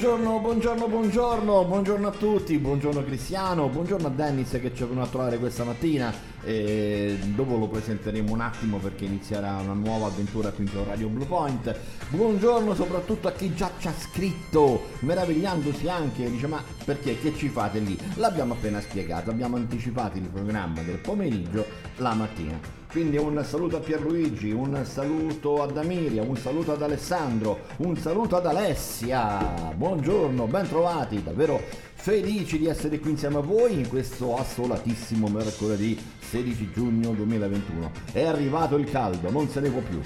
Buongiorno, buongiorno, buongiorno, buongiorno a tutti, buongiorno Cristiano, buongiorno a Dennis che ci è venuto a trovare questa mattina e dopo lo presenteremo un attimo perché inizierà una nuova avventura qui con Radio Blue Point. Buongiorno soprattutto a chi già ci ha scritto, meravigliandosi anche, dice ma perché che ci fate lì? L'abbiamo appena spiegato, abbiamo anticipato il programma del pomeriggio la mattina. Quindi un saluto a Pierluigi, un saluto a Damiria, un saluto ad Alessandro, un saluto ad Alessia. Buongiorno, ben trovati, davvero felici di essere qui insieme a voi in questo assolatissimo mercoledì 16 giugno 2021. È arrivato il caldo, non se ne può più.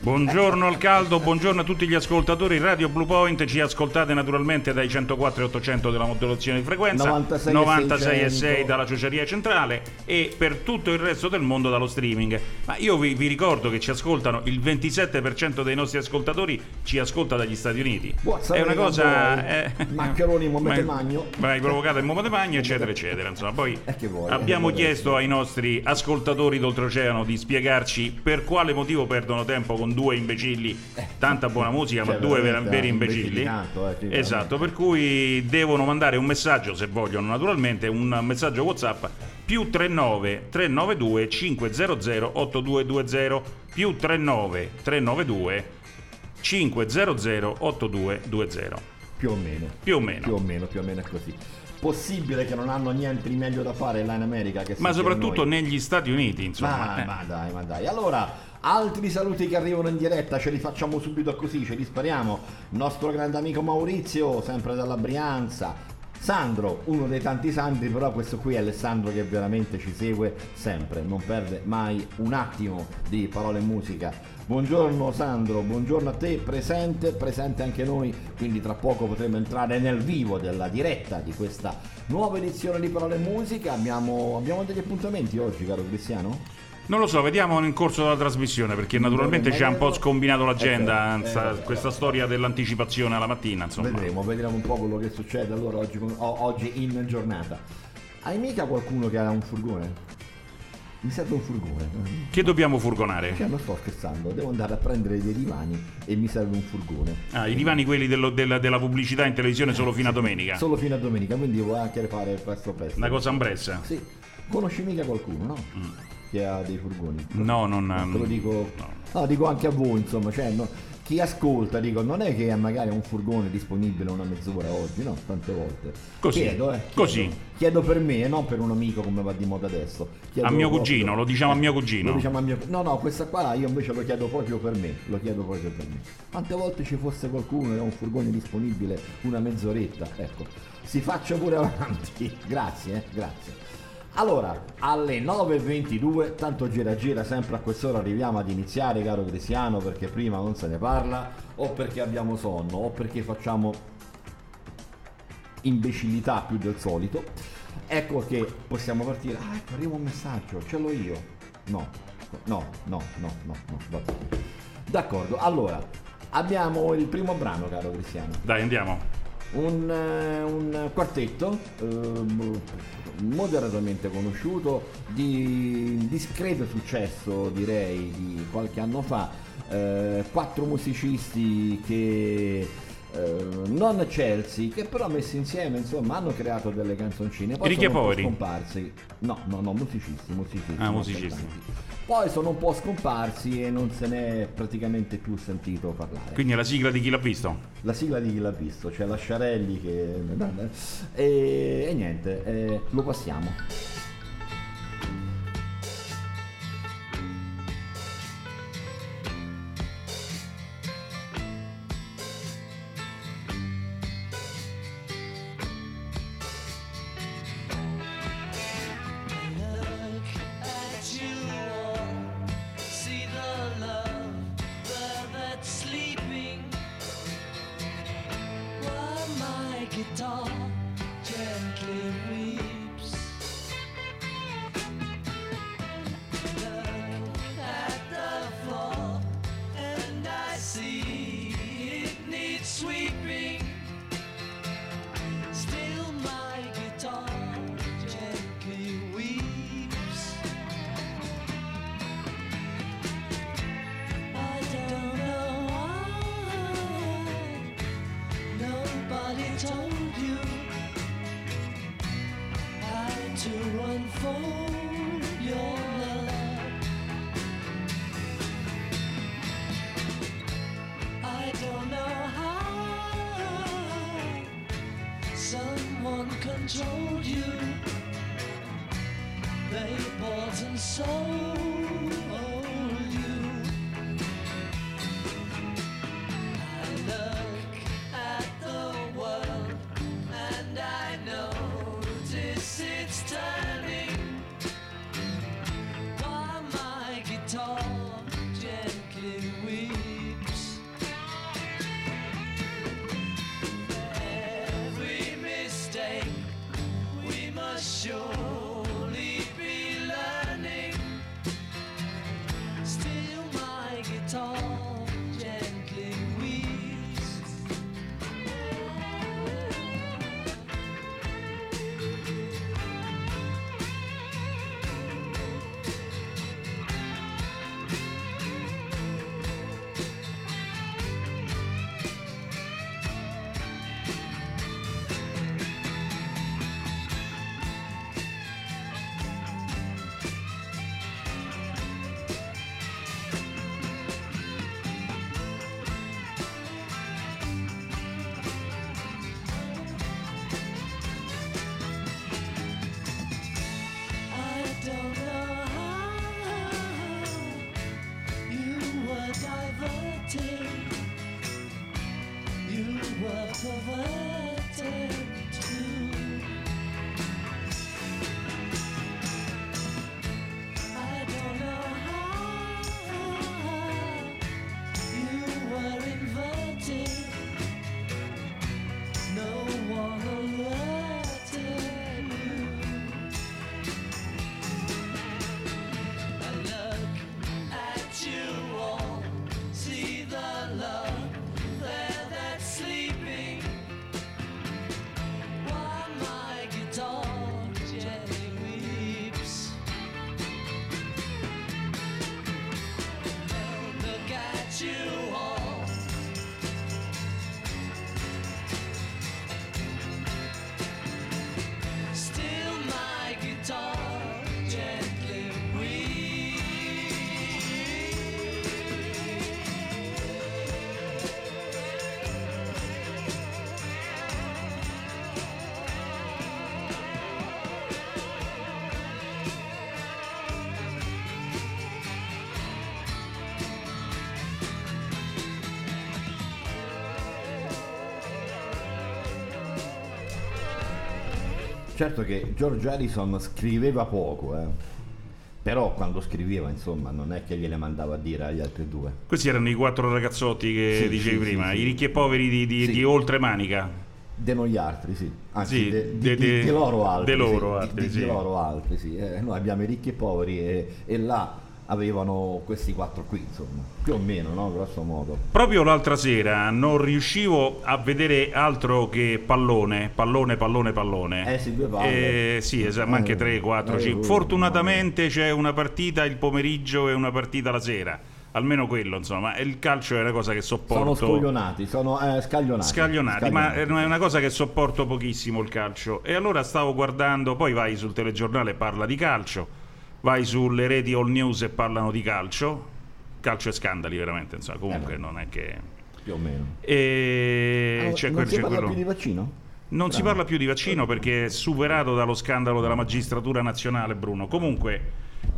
Buongiorno al caldo, buongiorno a tutti gli ascoltatori. Radio Blue Point ci ascoltate naturalmente dai 104 e 800 della modulazione di frequenza, 96 e 96 e 6 600 dalla ciociaria centrale e per tutto il resto del mondo dallo streaming. Ma io vi, vi ricordo che ci ascoltano il 27% dei nostri ascoltatori ci ascolta dagli Stati Uniti. Buon È una cosa eh, Maccheroni, momete ma- magno. ma hai provocato il momento magno, eccetera, eccetera. Insomma, poi Eh, vuoi, abbiamo eh, chiesto ai nostri ascoltatori d'oltreoceano di spiegarci per quale motivo perdono tempo con due imbecilli, tanta buona musica, ma Cioè, due ver- veramente, veri imbecilli imbecilli. tanto, eh, sì, esatto, per cui devono mandare un messaggio, se vogliono naturalmente, un messaggio WhatsApp più 39 392 500 8220 più 39 392 500 8220 Più o meno. più o meno. Più o meno, più o meno è così. Possibile che non hanno niente di meglio da fare là in America che Ma soprattutto negli Stati Uniti, insomma. Ma, eh. ma dai, ma dai. Allora, altri saluti che arrivano in diretta, ce li facciamo subito così, ce li spariamo. Nostro grande amico Maurizio, sempre dalla Brianza. Sandro, uno dei tanti Sandri, però questo qui è Alessandro che veramente ci segue sempre, non perde mai un attimo di parole e musica. Buongiorno Sandro, buongiorno a te, presente, presente anche noi, quindi tra poco potremo entrare nel vivo della diretta di questa nuova edizione di Parole e Musica. Abbiamo, abbiamo degli appuntamenti oggi, caro Cristiano? Non lo so, vediamo nel corso della trasmissione perché naturalmente ci ha un po' scombinato l'agenda sta- eh, questa storia dell'anticipazione alla mattina, insomma. Vedremo, vedremo un po' quello che succede allora oggi, oggi in giornata. Hai mica qualcuno che ha un furgone? Mi serve un furgone. Che dobbiamo furgonare? Cioè, non sto scherzando, devo andare a prendere dei divani e mi serve un furgone. Ah, i divani quelli dello- della, della pubblicità in televisione solo fino a domenica. Solo fino a domenica, quindi devo anche fare presto presto. Una cosa ambrezza. Sì. Conosci mica qualcuno, no? Che ha dei furgoni? No, non... No, te lo dico, no. no, dico anche a voi, insomma, cioè, no, chi ascolta, dico, non è che magari ha un furgone disponibile una mezz'ora oggi, no? Tante volte. Così, Chiedo, eh, chiedo. così. Chiedo per me, e non per un amico come va di moda adesso. Chiedo A mio proprio- cugino, lo diciamo a mio cugino. Lo diciamo a mio- No, no, questa qua io invece lo chiedo proprio per me, lo chiedo proprio per me. Quante volte ci fosse qualcuno che ha un furgone disponibile una mezz'oretta, ecco. Si faccia pure avanti. Grazie, eh, grazie. Allora, alle 9.22, tanto gira gira, sempre a quest'ora arriviamo ad iniziare, caro Cristiano, perché prima non se ne parla, o perché abbiamo sonno, o perché facciamo imbecillità più del solito. Ecco che possiamo partire. Ah, ecco, arriva un messaggio, ce l'ho io. No, no, no, no, no, no, va bene. D'accordo, allora, abbiamo il primo brano, caro Cristiano Dai, andiamo. Un, eh, un quartetto ehm, moderatamente conosciuto di discreto successo direi di qualche anno fa. Eh, quattro musicisti che eh, non Chelsea che però messi insieme insomma hanno creato delle canzoncine poi Ricchi e sono un po' poveri? scomparsi no no no musicisti musicisti Ah, musicisti. poi sono un po' scomparsi e non se ne è praticamente più sentito parlare Quindi è la sigla di chi l'ha visto. la sigla di chi l'ha visto, c'è la Sciarelli che... E, e niente, eh, lo passiamo. Certo che George Harrison scriveva poco, eh. Però quando scriveva, insomma, non è che gliele mandava a dire agli altri due. Questi erano i quattro ragazzotti che Sì, dicevi sì, prima, sì, i ricchi e poveri di, di, di Oltremanica. De noi altri, sì. Anzi, Sì, de, de- de- di loro altri. de loro altri, sì. loro altri, sì. Eh, noi abbiamo i ricchi e poveri e, e là avevano questi quattro qui, insomma. Più o meno, no? Grosso modo. Proprio l'altra sera non riuscivo a vedere altro che pallone, pallone, pallone, pallone. Eh sì, due palle. Eh, sì, esatto, ma anche Eh, 3, 4, eh, 5. uh, Fortunatamente c'è una partita il pomeriggio e una partita la sera. Almeno quello, insomma. Il calcio è una cosa che sopporto. Sono scoglionati, sono eh, scaglionati. Scaglionati, ma Scaglionati. è una cosa che sopporto pochissimo il calcio. E allora stavo guardando, poi vai sul telegiornale parla di calcio, vai sulle reti all news e parlano di calcio. Calcio e scandali, veramente, insomma, comunque Eh, non è che... Più o meno. E Ah, c'è non quel- si c'è parla quello- più di vaccino? non si Strano. parla più di vaccino perché è superato dallo scandalo della magistratura nazionale, Bruno. Comunque,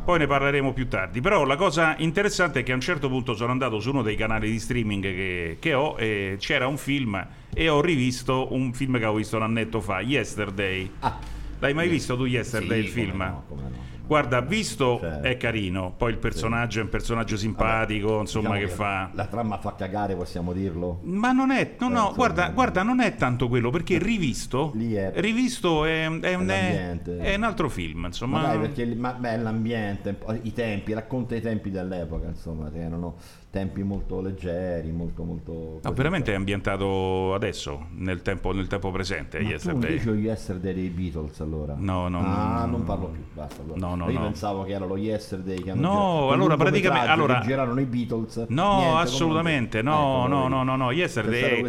poi ne parleremo più tardi. Però la cosa interessante è che a un certo punto sono andato su uno dei canali di streaming che, che ho e c'era un film e ho rivisto un film che avevo visto un annetto fa, Yesterday. Ah, L'hai mai visto tu Yesterday sì, il film? come no, come no. Guarda, visto Cioè, è carino, poi il personaggio è un personaggio simpatico, Vabbè, insomma, diciamo che fa... La trama fa cagare, possiamo dirlo? Ma non è, no, no, insomma, guarda, guarda, non è tanto quello, perché rivisto, Lì è- rivisto è, è un, è, è un altro film, insomma. Ma dai, perché ma, beh, l'ambiente, i tempi, racconta i tempi dell'epoca, insomma, che erano tempi molto leggeri, molto molto... No, veramente è ambientato adesso, nel tempo, nel tempo presente, Ma tu Yesterday. dici lo Yesterday dei Beatles allora? No, no, Ah, no, non no. parlo più, basta allora. No, no, Io no. pensavo che era lo Yesterday che hanno No, girato- allora, praticamente- allora- girarono i Beatles. No, Niente, assolutamente, no, ecco, no, no, no, no, Yesterday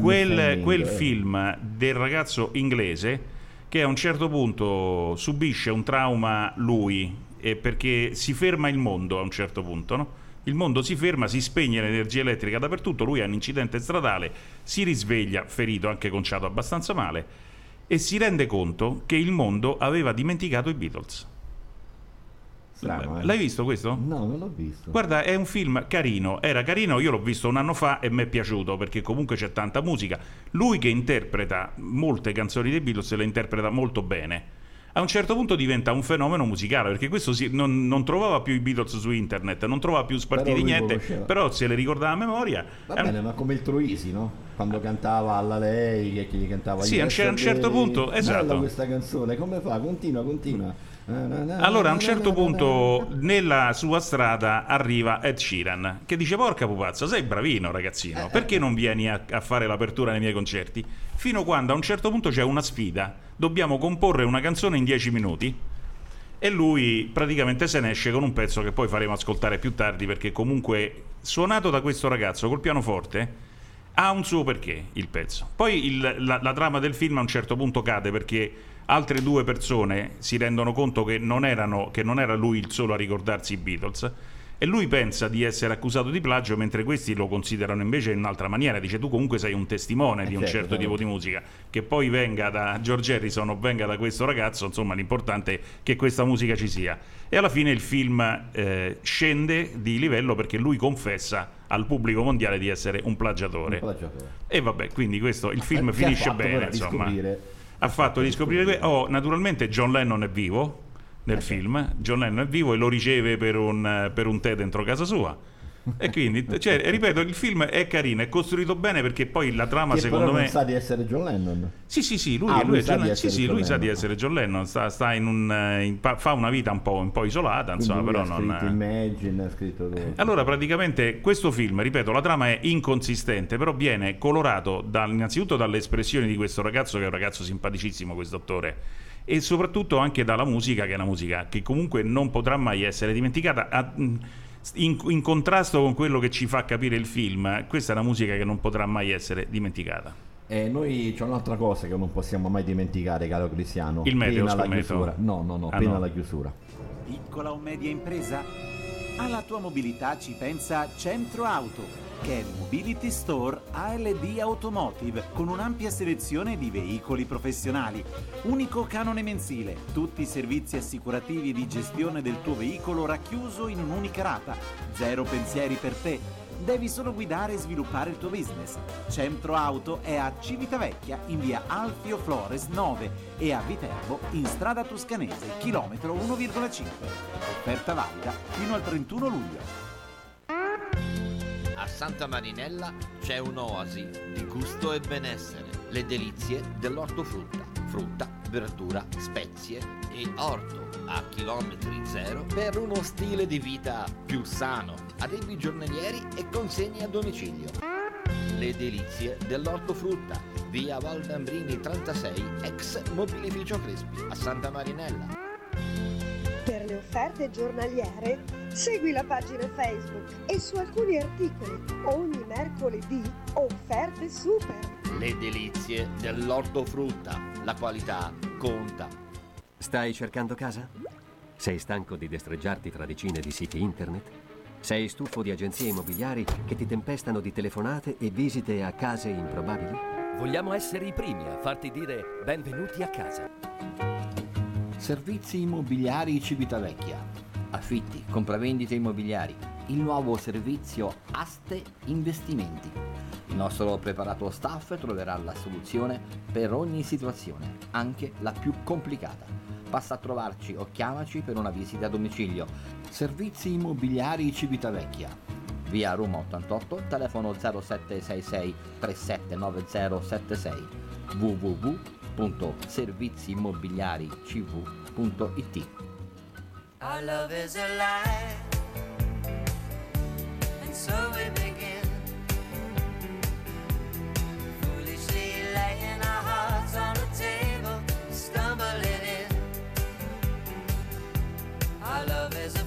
quel, quel eh. film del ragazzo inglese che a un certo punto subisce un trauma lui eh, perché si ferma il mondo a un certo punto, no? Il mondo si ferma, si spegne l'energia elettrica dappertutto, lui ha un incidente stradale, si risveglia, ferito, anche conciato abbastanza male, e si rende conto che il mondo aveva dimenticato i Beatles. Strano, eh. L'hai visto questo? No, non l'ho visto. Guarda, è un film carino, era carino, io l'ho visto un anno fa e mi è piaciuto perché comunque c'è tanta musica. Lui che interpreta molte canzoni dei Beatles le interpreta molto bene. A un certo punto diventa un fenomeno musicale perché questo si- non, non trovava più i Beatles su internet, non trovava più spartiti niente, conosceva. però se le ricordava a memoria. Va è un- bene, ma come il Troisi, no? Quando cantava alla lei, che gli cantava Sì, a un cer- a un certo punto, Bella esatto. questa canzone, come fa? Continua, continua. Allora a un certo punto nella sua strada arriva Ed Sheeran che dice porca pupazza sei bravino ragazzino perché non vieni a, a fare l'apertura nei miei concerti fino quando a un certo punto c'è una sfida dobbiamo comporre una canzone in 10 minuti e lui praticamente se ne esce con un pezzo che poi faremo ascoltare più tardi perché comunque suonato da questo ragazzo col pianoforte ha un suo perché il pezzo. Poi il- la, la trama del film a un certo punto cade perché altre due persone si rendono conto che non, erano, che non era lui il solo a ricordarsi i Beatles e lui pensa di essere accusato di plagio mentre questi lo considerano invece in un'altra maniera. Dice tu comunque sei un testimone Eh, di un certo, certo tipo certo. di musica. Che poi venga da George Harrison o venga da questo ragazzo, insomma l'importante è che questa musica ci sia. E alla fine il film eh, scende di livello perché lui confessa al pubblico mondiale di essere un plagiatore. Un plagiatore. E vabbè, quindi questo il film Eh, finisce bene, insomma. Ha fatto di scoprire que- oh, naturalmente John Lennon è vivo nel Eh, film, John Lennon è vivo e lo riceve per un, per un tè dentro casa sua. E quindi, cioè, ripeto, il film è carino, è costruito bene perché poi la trama, Che secondo me. sa di essere John Lennon. Sì, sì, sì, lui, Ah, lui lui sa John- di sì, essere sì, John lui sa di Lennon. essere John Lennon, sta, sta in un, eh, in- pa- fa una vita un po', un po' isolata, insomma, però non... Imagine, ha scritto tutto. Allora, praticamente questo film, ripeto, la trama è inconsistente, però viene colorato dal- innanzitutto dalle espressioni di questo ragazzo, che è un ragazzo simpaticissimo, questo dottore, e soprattutto anche dalla musica, che è una musica che comunque non potrà mai essere dimenticata. In, in contrasto con quello che ci fa capire il film, questa è una musica che non potrà mai essere dimenticata. E noi c'è un'altra cosa che non possiamo mai dimenticare, caro Cristiano. Il meteo, Pena la chiusura. No, no, no, Ah, appena no. la chiusura. Piccola o media impresa? Alla tua mobilità ci pensa Centro Auto, che è il Mobility Store ALD Automotive, con un'ampia selezione di veicoli professionali. Unico canone mensile, tutti i servizi assicurativi di gestione del tuo veicolo racchiuso in un'unica rata. Zero pensieri per te. Devi solo guidare e sviluppare il tuo business. Centro Auto è a Civitavecchia in via Alfio Flores 9 e a Viterbo in strada Toscanese, chilometro 1,5. Offerta valida fino al 31 luglio. Santa Marinella c'è un'oasi di gusto e benessere. Le delizie dell'ortofrutta. Frutta, verdura, spezie e orto a chilometri zero per uno stile di vita più sano. Adempi giornalieri e consegne a domicilio. Le delizie dell'ortofrutta. Via Valdambrini 36, ex mobilificio Crespi, a Santa Marinella. Per le offerte giornaliere segui la pagina Facebook e su alcuni articoli ogni mercoledì offerte super. Le delizie dell'ortofrutta. La qualità conta. Stai cercando casa? Sei stanco di destreggiarti tra decine di siti internet? Sei stufo di agenzie immobiliari che ti tempestano di telefonate e visite a case improbabili? Vogliamo essere i primi a farti dire benvenuti a casa. Servizi immobiliari Civitavecchia. Affitti, compravendite immobiliari. Il nuovo servizio Aste Investimenti. Il nostro preparato staff troverà la soluzione per ogni situazione, anche la più complicata. Basta trovarci o chiamaci per una visita a domicilio. Servizi immobiliari Civitavecchia. Via Roma 88, telefono 0766 379076 www.serviziimmobiliaricv.it Our love is a lie, and so we begin. Foolishly laying our hearts on the table, stumbling in. Our love is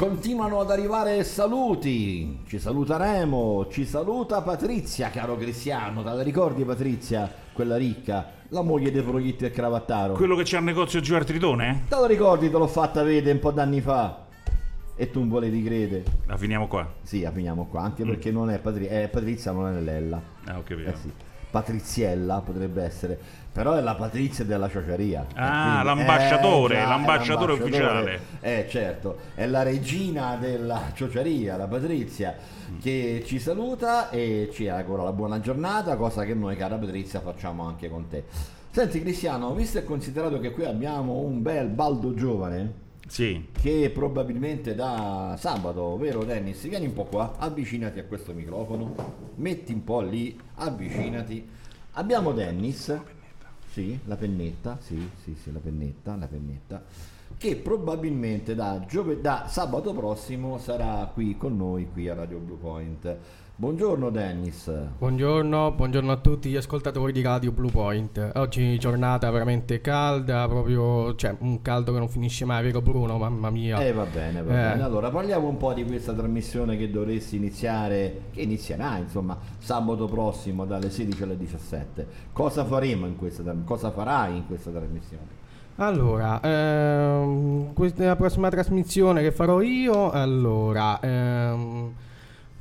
Continuano ad arrivare saluti, ci saluteremo, ci saluta Patrizia, caro Cristiano, te la ricordi Patrizia, quella ricca, la moglie di Proietti e Cravattaro? Quello che c'ha il negozio giù al Tritone? Te lo ricordi, te l'ho fatta vedere un po' d'anni fa? E tu non volevi credere? La finiamo qua. Sì, la finiamo qua, anche perché non è Patri- eh, Patrizia, non è Lella. Ah, ho capito. Eh sì. Patriziella potrebbe essere, però è la Patrizia della ciociaria. Ah, E l'ambasciatore, eh, già, è l'ambasciatore ufficiale. Eh certo, è la regina della ciociaria, la Patrizia, che ci saluta e ci augura la buona giornata, cosa che noi, cara Patrizia, facciamo anche con te. Senti Cristiano, visto e considerato che qui abbiamo un bel baldo giovane, Sì. che probabilmente da sabato, vero Dennis? Vieni un po' qua, avvicinati a questo microfono, metti un po' lì, avvicinati. Abbiamo Dennis, sì, la pennetta, sì, sì, sì, la pennetta, la pennetta, che probabilmente da, giove- da sabato prossimo sarà qui con noi, qui a Radio Blue Point. Buongiorno Dennis. Buongiorno, buongiorno a tutti gli ascoltatori di Radio Blue Point. Oggi giornata veramente calda, proprio, cioè un caldo che non finisce mai, vero Bruno? Mamma mia. Eh va bene, va Eh. bene. Allora parliamo un po' di questa trasmissione che dovresti iniziare, che inizierà insomma sabato prossimo dalle 16 alle 17. Cosa faremo in questa cosa farai in questa trasmissione? Allora, ehm, questa è la prossima trasmissione che farò io. Allora, ehm,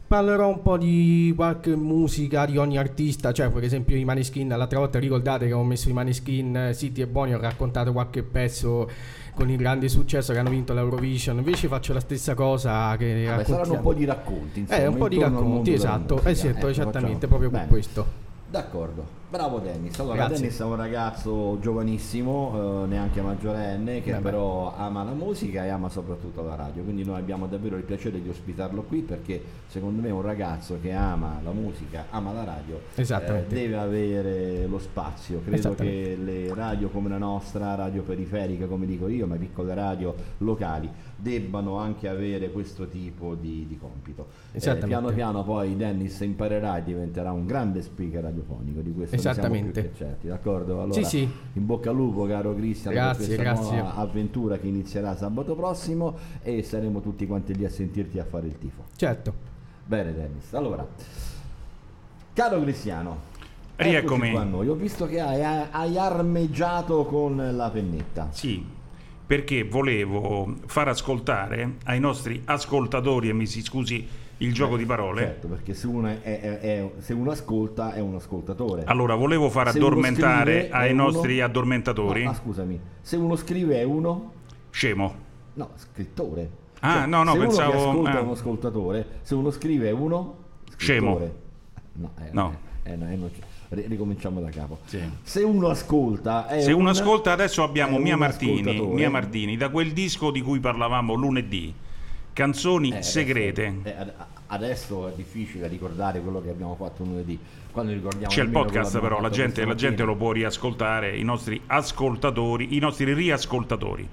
parlerò un po' di qualche musica di ogni artista, cioè per esempio i Maneskin. L'altra volta ricordate che ho messo i Maneskin eh, City e Boni, ho raccontato qualche pezzo con il grande successo che hanno vinto l'Eurovision. Invece faccio la stessa cosa che Vabbè, saranno un po' di racconti, insomma, Eh, un po' di racconti, esatto, esatto, Ecco, esattamente, facciamo- proprio bene. con questo. D'accordo, bravo Dennis. Allora, Grazie. Dennis è un ragazzo giovanissimo, eh, neanche maggiorenne, che Vabbè. però ama la musica e ama soprattutto la radio. Quindi noi abbiamo davvero il piacere di ospitarlo qui perché secondo me un ragazzo che ama la musica, ama la radio, eh, deve avere lo spazio. Credo che le radio come la nostra, radio periferiche come dico io, ma piccole radio locali, debbano anche avere questo tipo di, di compito. Eh, piano piano poi Dennis imparerà e diventerà un grande speaker radiofonico di questo Esattamente. certi, d'accordo? Allora, Sì, sì. in bocca al lupo caro Cristian Grazie, per questa grazie. nuova avventura che inizierà sabato prossimo e saremo tutti quanti lì a sentirti a fare il tifo. Certo. Bene Dennis, allora, caro Cristiano, Rieccomi. qua a noi. Ho visto che hai, hai armeggiato con la pennetta. Sì, perché volevo far ascoltare ai nostri ascoltatori, e mi si scusi il gioco di parole. Certo, perché se uno, è- è- è- se uno ascolta è un ascoltatore. Allora, volevo far Se addormentare ai uno- nostri addormentatori. No, ma scusami, se uno scrive è uno... Scemo. No, scrittore. Ah, no, no, se pensavo- uno che ascolta ah. è un ascoltatore, se uno scrive è uno... Scemo. scrittore. No, eh, No. eh, no, eh, non c'è. Ri- ricominciamo da capo. Se uno ascolta Se uno un- ascolta, adesso abbiamo Mia Martini. Mia Martini, da quel disco di cui parlavamo lunedì, Canzoni Eh, adesso- segrete. eh, ad- adesso è difficile ricordare quello che abbiamo fatto lunedì. Quando ricordiamo C'è il podcast, però la gente, la gente lo può riascoltare, i nostri ascoltatori, i nostri riascoltatori.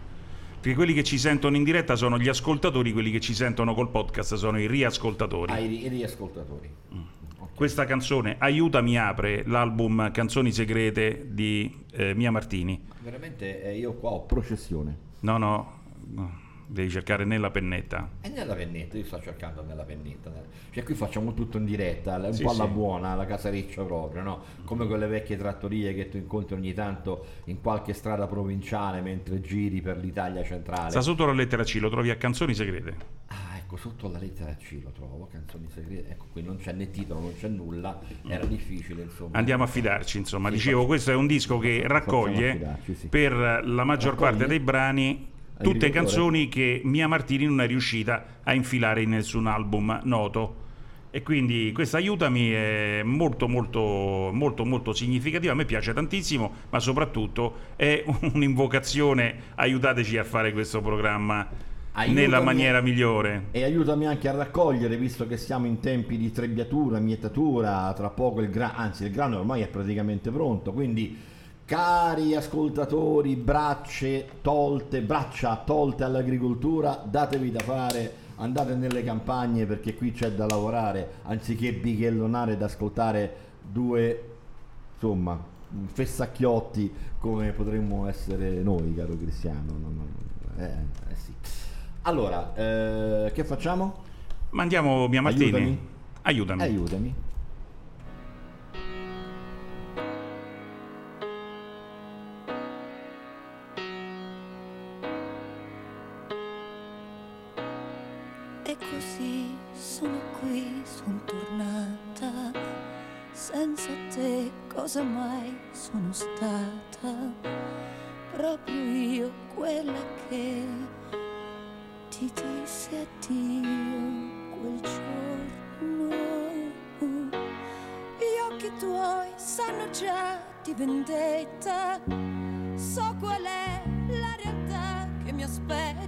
Perché quelli che ci sentono in diretta sono gli ascoltatori, quelli che ci sentono col podcast sono i riascoltatori. ri- ai riascoltatori. Questa canzone Aiutami apre l'album Canzoni segrete di eh, Mia Martini. Veramente eh, io qua ho processione. No, no, no, devi cercare nella pennetta. E nella pennetta, io sto cercando nella pennetta. Cioè qui facciamo tutto in diretta, un Sì, po' alla sì. buona, alla casareccia proprio, no? Come quelle vecchie trattorie che tu incontri ogni tanto in qualche strada provinciale mentre giri per l'Italia centrale. Sta sotto la lettera C, lo trovi a Canzoni segrete. Ah, ecco, sotto la lettera C lo trovo, canzoni segrete. Ecco, qui non c'è né titolo, non c'è nulla, era difficile, insomma. Andiamo a fidarci, insomma. Sì, Dicevo, questo è un disco che raccoglie per la maggior Raccoglie? parte dei brani tutte canzoni che Mia Martini non è riuscita a infilare in nessun album noto. E quindi questa aiutami è molto molto molto molto significativa, a me piace tantissimo, ma soprattutto è un'invocazione aiutateci a fare questo programma Aiutami- nella maniera migliore. E aiutami anche a raccogliere, visto che siamo in tempi di trebbiatura, mietatura, tra poco il grano, anzi il grano ormai è praticamente pronto, quindi cari ascoltatori, bracce tolte, braccia tolte all'agricoltura, datevi da fare, andate nelle campagne perché qui c'è da lavorare, anziché bighellonare ed ascoltare due, insomma, fessacchiotti come potremmo essere noi, caro Cristiano. No, no, no, eh, eh sì. Allora, eh, che facciamo? Mandiamo Mia Martini. Aiutami. Aiutami. Aiutami. Cosa mai sono stata? Proprio io quella che ti disse addio quel giorno. Gli occhi tuoi sanno già di vendetta. So qual è la realtà che mi aspetta.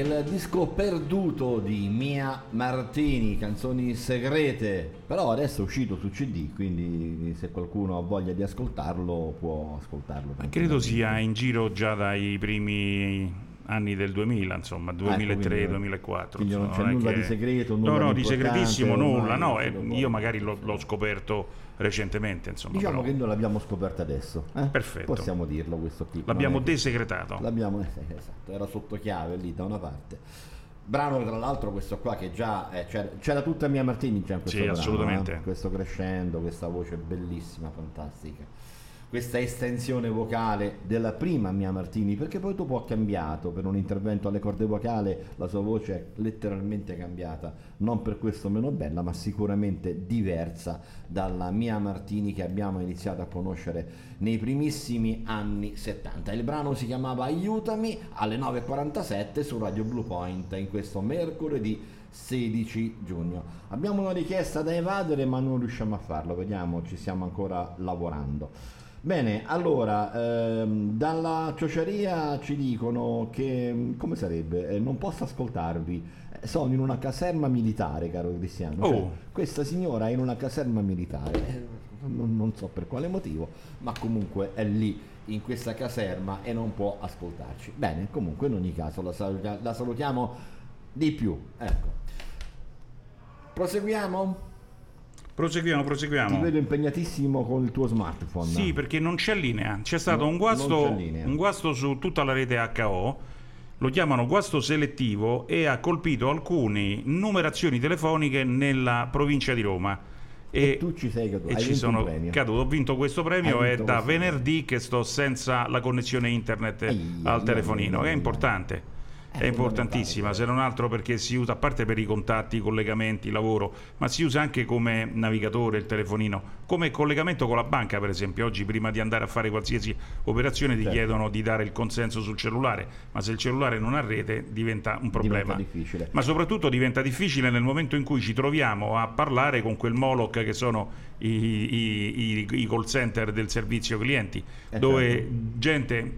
Il disco perduto di Mia Martini, canzoni segrete, però adesso è uscito su CD, quindi se qualcuno ha voglia di ascoltarlo può ascoltarlo. Credo sia in giro già dai primi anni del 2000, insomma, 2003-2004. Ah, quindi non c'è è nulla che- di segreto, No, nulla no, di di segretissimo nulla, no, eh, io magari l'ho, l'ho scoperto recentemente, insomma. Diciamo però che noi l'abbiamo scoperta adesso. eh? Perfetto. Possiamo dirlo questo qui. L'abbiamo non che- desecretato. L'abbiamo, esatto, era sotto chiave lì da una parte. Brano tra l'altro questo qua che già eh, c'era, c'era tutta Mia Martini già in questo Sì, brano, assolutamente. eh? questo crescendo, questa voce bellissima, fantastica. Questa estensione vocale della prima Mia Martini, perché poi dopo ha cambiato per un intervento alle corde vocali, la sua voce è letteralmente cambiata, non per questo meno bella, ma sicuramente diversa dalla Mia Martini che abbiamo iniziato a conoscere nei primissimi anni 70. Il brano si chiamava Aiutami alle 9.47 su Radio Blue Point in questo mercoledì 16 giugno. Abbiamo una richiesta da evadere ma non riusciamo a farlo, vediamo, ci stiamo ancora lavorando. Bene, allora, ehm, dalla ciociaria ci dicono che, come sarebbe, Eh, non posso ascoltarvi, Eh, sono in una caserma militare, caro Cristiano. Cioè, Oh. questa signora è in una caserma militare, Eh, non, non so per quale motivo, ma comunque è lì in questa caserma e non può ascoltarci. Bene, comunque in ogni caso la, saluta- la salutiamo di più. Ecco. Proseguiamo? Proseguiamo, Ti proseguiamo. vedo impegnatissimo con il tuo smartphone. Sì, perché non c'è linea. C'è stato No, un, guasto, c'è un guasto su tutta la rete HO, lo chiamano guasto selettivo e ha colpito alcune numerazioni telefoniche nella provincia di Roma. E tu ci sei caduto, e ci sono premio. caduto. Ho vinto questo premio e da venerdì che sto senza la connessione internet Ai, al telefonino, che è importante. È, importantissima, se non altro perché si usa a parte per i contatti, i collegamenti, il lavoro, ma si usa anche come navigatore il telefonino, come collegamento con la banca, per esempio. Oggi prima di andare a fare qualsiasi operazione ti Certo. chiedono di dare il consenso sul cellulare, ma se il cellulare non ha rete diventa un problema. Diventa difficile. Ma soprattutto diventa difficile nel momento in cui ci troviamo a parlare con quel Moloch che sono i, i- i- i call center del servizio clienti, Eh, dove certo. gente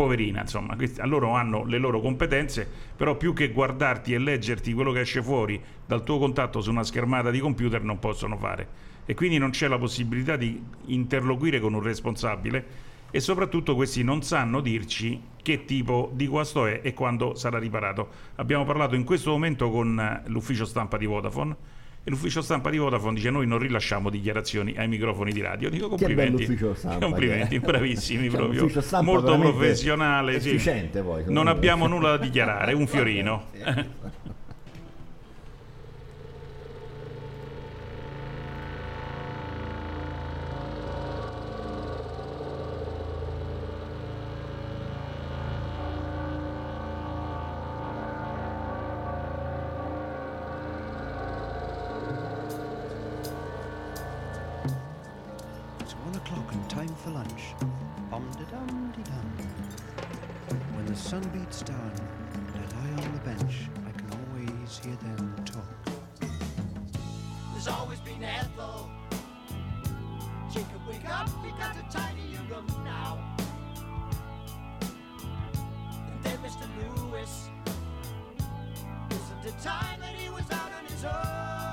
poverina, insomma, questi- loro hanno le loro competenze, però più che guardarti e leggerti quello che esce fuori dal tuo contatto su una schermata di computer non possono fare. E quindi non c'è la possibilità di interloquire con un responsabile e soprattutto questi non sanno dirci che tipo di guasto è e quando sarà riparato. Abbiamo parlato in questo momento con l'ufficio stampa di Vodafone e l'ufficio stampa di Vodafone dice noi non rilasciamo dichiarazioni ai microfoni di radio. Dico complimenti. stampa complimenti, che è. bravissimi Cioè, proprio. Molto professionale, sì. efficiente poi, Non abbiamo nulla da dichiarare, un fiorino. Up, you got to tidy your room now. And then Mr. Lewis. Isn't it time that he was out on his own?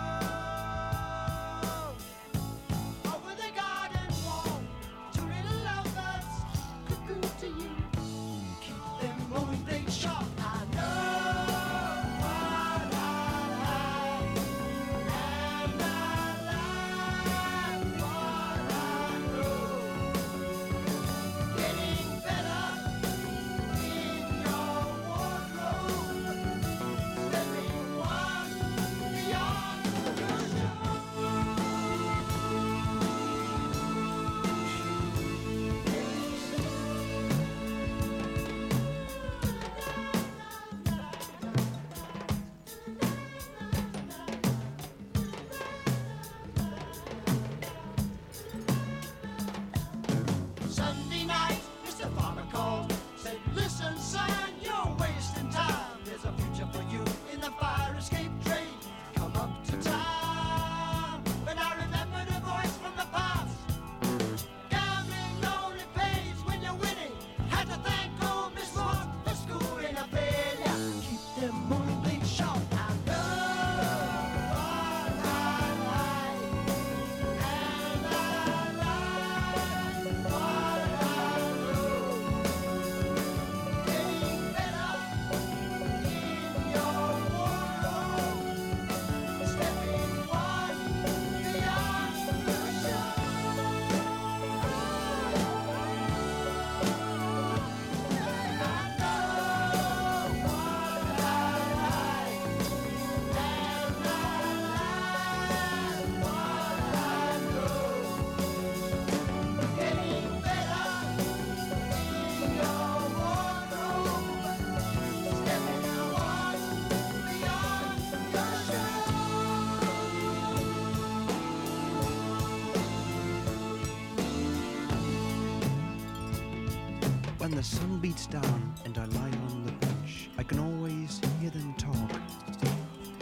Beats down and I lie on the bench, I can always hear them talk.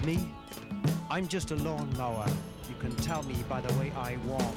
Me, I'm just a lawnmower. You can tell me by the way I walk.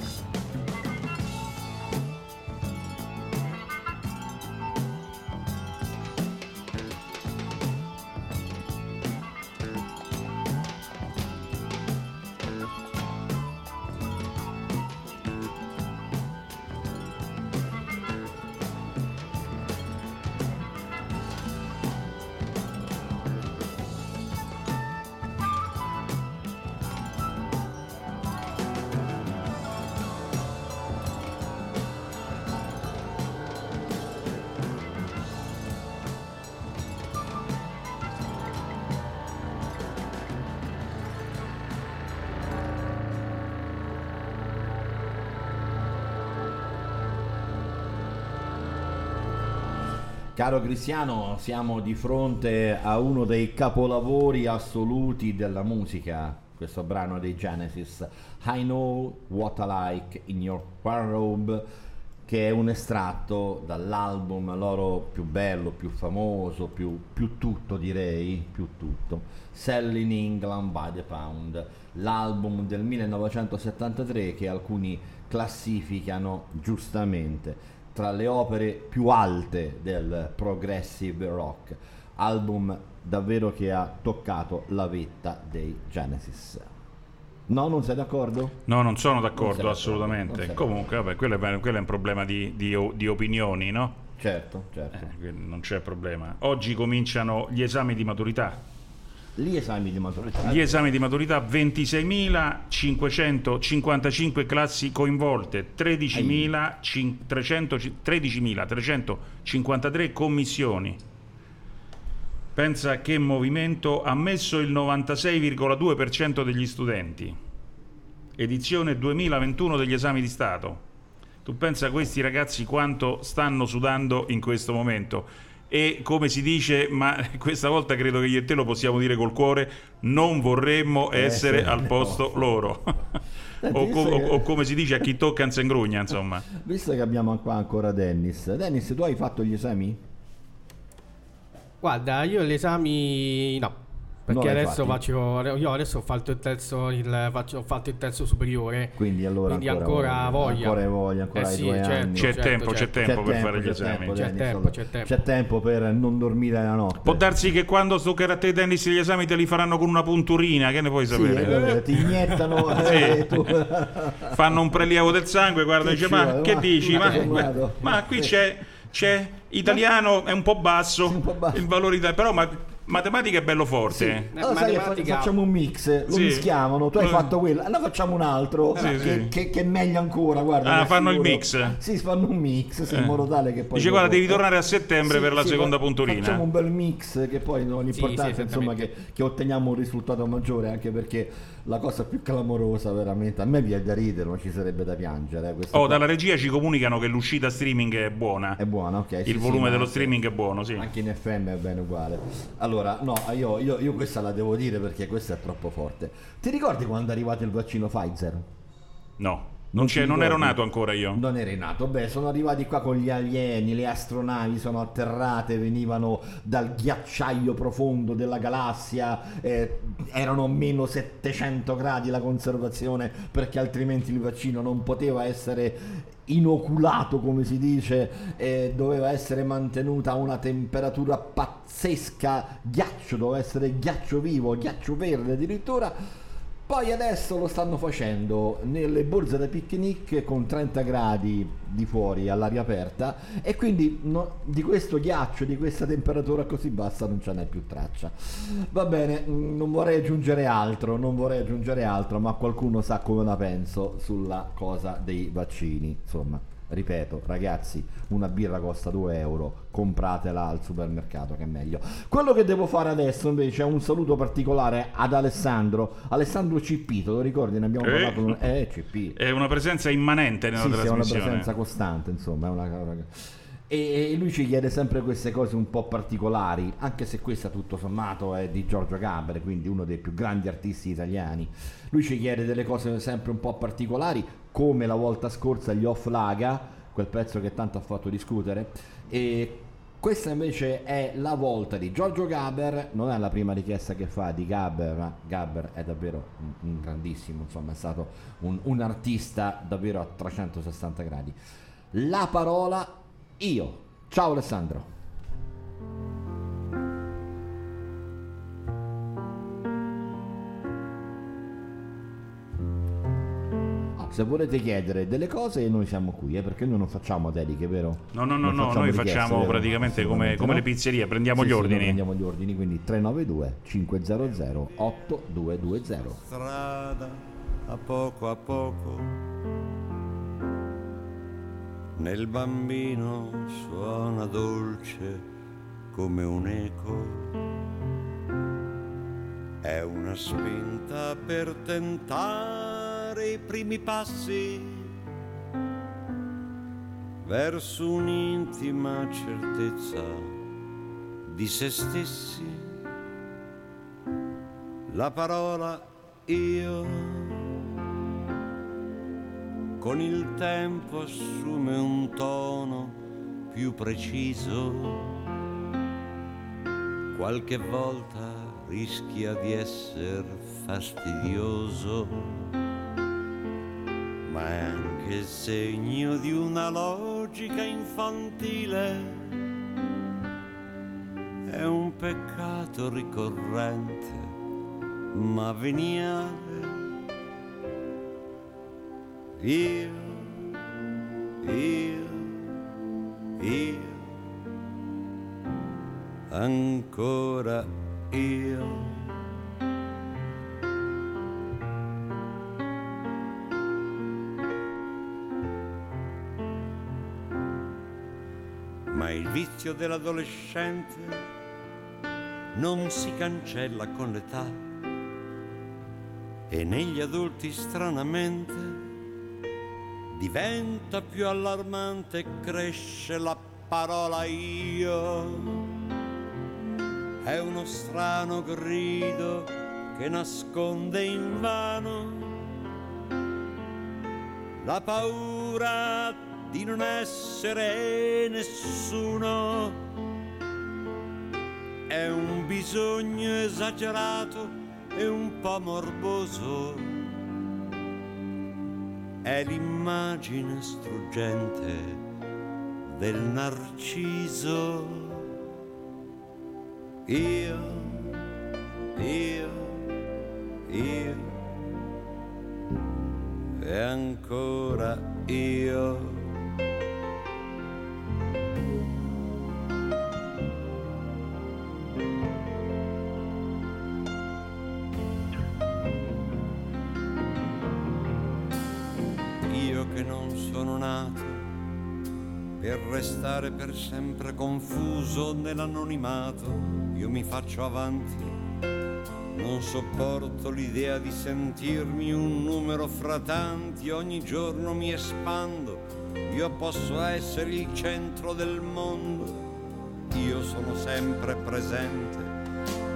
Caro Cristiano, siamo di fronte a uno dei capolavori assoluti della musica, questo brano dei Genesis, I Know What I Like in Your Wardrobe, che è un estratto dall'album loro più bello, più famoso, più, più tutto direi, più tutto, Selling England by the Pound, l'album del 1973 che alcuni classificano giustamente tra le opere più alte del progressive rock, album davvero che ha toccato la vetta dei Genesis. No, non sei d'accordo? No, non sono Non d'accordo d'accordo, assolutamente. non sei Comunque, vabbè, quello è, quello è un problema di, di di opinioni, no? Certo, certo. Eh, non c'è problema. Oggi cominciano gli esami di maturità. Gli esami di maturità. Gli esami di maturità 26.555 classi coinvolte, 13.300 13.353 commissioni. Pensa che movimento ha messo il 96,2% degli studenti. Edizione 2021 degli esami di Stato. Tu pensa a questi ragazzi quanto stanno sudando in questo momento e come si dice, ma questa volta credo che io e te lo possiamo dire col cuore, non vorremmo essere Essere al posto no. loro. O, visto co- che- o come si dice a chi tocca non se ingrugna, insomma. Visto che abbiamo qua ancora Dennis, Dennis, tu hai fatto gli esami? Guarda, io gli esami no. Perché adesso faccio. Io adesso ho fatto il terzo, il, faccio- ho fatto il terzo superiore. Quindi allora Quindi ancora, ancora voglia. Ancora voglia, ancora Eh sì, due certo, anni. C'è certo, tempo, c'è certo. tempo per fare gli c'è esami. tempo, C'è tempo, c'è tempo. C'è tempo per non dormire la notte. Può darsi che quando toccherà a te Dennis gli esami te li faranno con una punturina, che ne puoi Sì, sapere? eh, ti iniettano eh, tu- Fanno un prelievo del sangue, guarda, Che dice, ma vuole? che dici? ma qui c'è, c'è italiano è un po' basso, il valore italiano, però ma- matematica è bello forte. Allora, sai che fa- matematica- facciamo un mix, lo Sì. mischiavano, tu hai Lo- fatto quello, allora facciamo un altro Sì, che, sì. che- che è meglio ancora, guarda. Ah, fanno il mix? Sì, fanno un mix, sì, Eh. in modo tale che poi... Dice, guarda, devi tornare a settembre Sì, per la sì, seconda punturina. Facciamo un bel mix che poi no, l'importante sì, è insomma che, che otteniamo un risultato maggiore, anche perché la cosa più clamorosa veramente, a me viene da ridere, non ci sarebbe da piangere. eh, Oh, dalla regia ci comunicano che l'uscita streaming è buona. È buona, ok. sì, Il sì, volume ma dello anche- streaming è buono, sì. Anche in FM è bene uguale. Allora, no, io, io- io questa la devo dire perché questa è troppo forte. Ti ricordi quando è arrivato il vaccino Pfizer? No, non, ti c'è, non ero nato ancora io. Non eri nato, beh, sono arrivati qua con gli alieni, le astronavi sono atterrate, venivano dal ghiacciaio profondo della galassia, eh, erano meno 700 gradi la conservazione perché altrimenti il vaccino non poteva essere inoculato, come si dice, eh, doveva essere mantenuta a una temperatura pazzesca, ghiaccio, doveva essere ghiaccio vivo, ghiaccio verde addirittura. Poi adesso lo stanno facendo nelle borse da picnic con 30 gradi di fuori all'aria aperta e quindi no- di questo ghiaccio, di questa temperatura così bassa non ce n'è più traccia. Va bene, non vorrei aggiungere altro, non vorrei aggiungere altro, ma qualcuno sa come la penso sulla cosa dei vaccini. Insomma, ripeto, ragazzi, una birra costa 2 euro, compratela al supermercato che è meglio. Quello che devo fare adesso invece è un saluto particolare ad Alessandro, Alessandro te lo ricordi? Ne abbiamo Eh? parlato. Eh, CP. È una presenza immanente nella Sì, sì, è una trasmissione. presenza costante, insomma, è una E, lui ci chiede sempre queste cose un po' particolari, anche se questa tutto sommato è di Giorgio Gaber, quindi uno dei più grandi artisti italiani. Lui ci chiede delle cose sempre un po' particolari, come la volta scorsa gli Off Laga, quel pezzo che tanto ha fatto discutere. E questa invece è la volta di Giorgio Gaber, non è la prima richiesta che fa di Gaber, ma Gaber è davvero un, grandissimo, insomma è stato un, un artista davvero a 360 gradi. La parola io. Ciao Alessandro. Se volete chiedere delle cose noi siamo qui, eh, perché noi non facciamo dediche, vero? No, no, no, no, facciamo noi facciamo vero? praticamente come, come no? le pizzerie, prendiamo Sì, gli sì, ordini. prendiamo gli ordini, quindi 392 500 8220. strada a poco a poco nel bambino suona dolce come un eco è una spinta per tentare i primi passi verso un'intima certezza di se stessi. La parola io con il tempo assume un tono più preciso, qualche volta rischia di essere fastidioso, ma è anche segno di una logica infantile. È un peccato ricorrente, ma veniale. Io, io, io, ancora io. Vizio dell'adolescente non si cancella con l'età e negli adulti stranamente diventa più allarmante cresce la parola io. È uno strano grido che nasconde invano la paura di non essere nessuno. È un bisogno esagerato e un po' morboso è l'immagine struggente del narciso. Io, io, io, e ancora io. Per restare per sempre confuso nell'anonimato, io mi faccio avanti. Non sopporto l'idea di sentirmi un numero fra tanti, ogni giorno mi espando, io posso essere il centro del mondo, io sono sempre presente,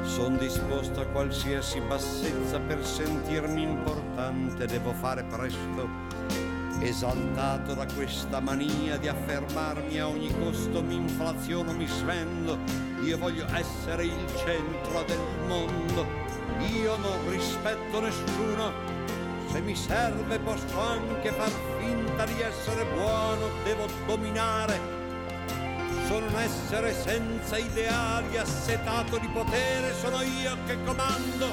sono disposto a qualsiasi bassezza per sentirmi importante, devo fare presto esaltato da questa mania di affermarmi a ogni costo, mi inflaziono, mi svendo, io voglio essere il centro del mondo, io non rispetto nessuno, se mi serve posso anche far finta di essere buono, devo dominare, sono un essere senza ideali, assetato di potere, sono io che comando,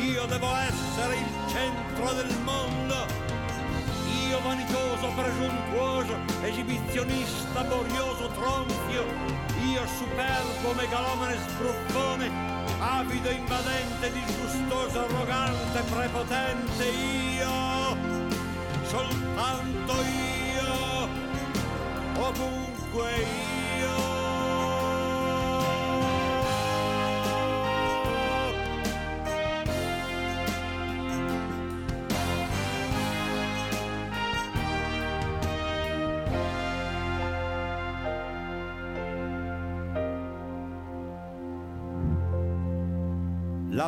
io devo essere il centro del mondo. Io vanitoso, presuntuoso, esibizionista, borioso, tronfio, io superbo, megalomane, sbruffone, avido, invadente, disgustoso, arrogante, prepotente, io, soltanto io, ovunque io.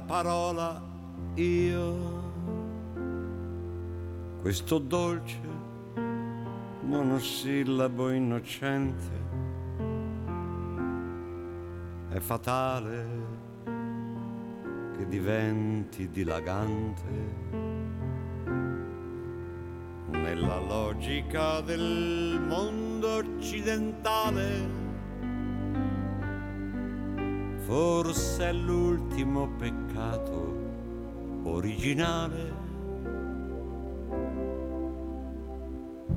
Parola io, questo dolce monosillabo innocente, è fatale che diventi dilagante nella logica del mondo occidentale. Forse è l'ultimo peccato originale.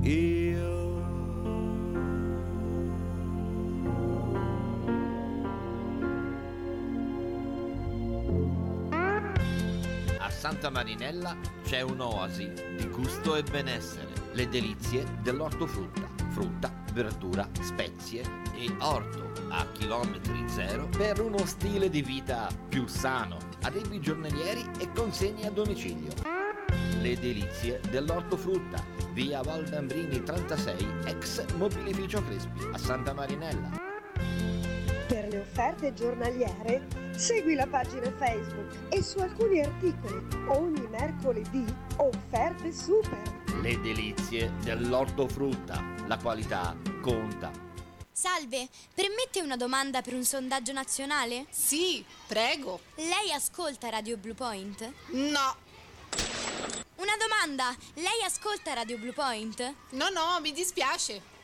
Io A Santa Marinella c'è un'oasi di gusto e benessere, le delizie dell'ortofrutta, frutta, verdura, spezie e orto a chilometri zero per uno stile di vita più sano, adempi giornalieri e consegne a domicilio. Le delizie dell'ortofrutta, via Valdambrini 36, ex mobilificio Crespi, a Santa Marinella. Per le offerte giornaliere segui la pagina Facebook e su alcuni articoli ogni mercoledì offerte super. Le delizie dell'ortofrutta, la qualità conta. Salve, permette una domanda per un sondaggio nazionale? Sì, prego. Lei ascolta Radio Blue Point? No. Una domanda, lei ascolta Radio Blue Point? No, no, mi dispiace.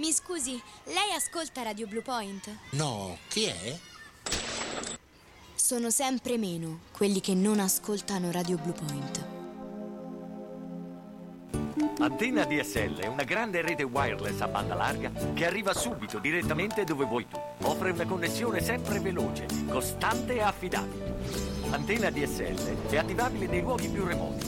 Mi scusi, lei ascolta Radio Blue Point? No, chi è? Sono sempre meno quelli che non ascoltano Radio Blue Point. Antenna DSL è una grande rete wireless a banda larga che arriva subito direttamente dove vuoi tu. Offre una connessione sempre veloce, costante e affidabile. Antenna DSL è attivabile nei luoghi più remoti,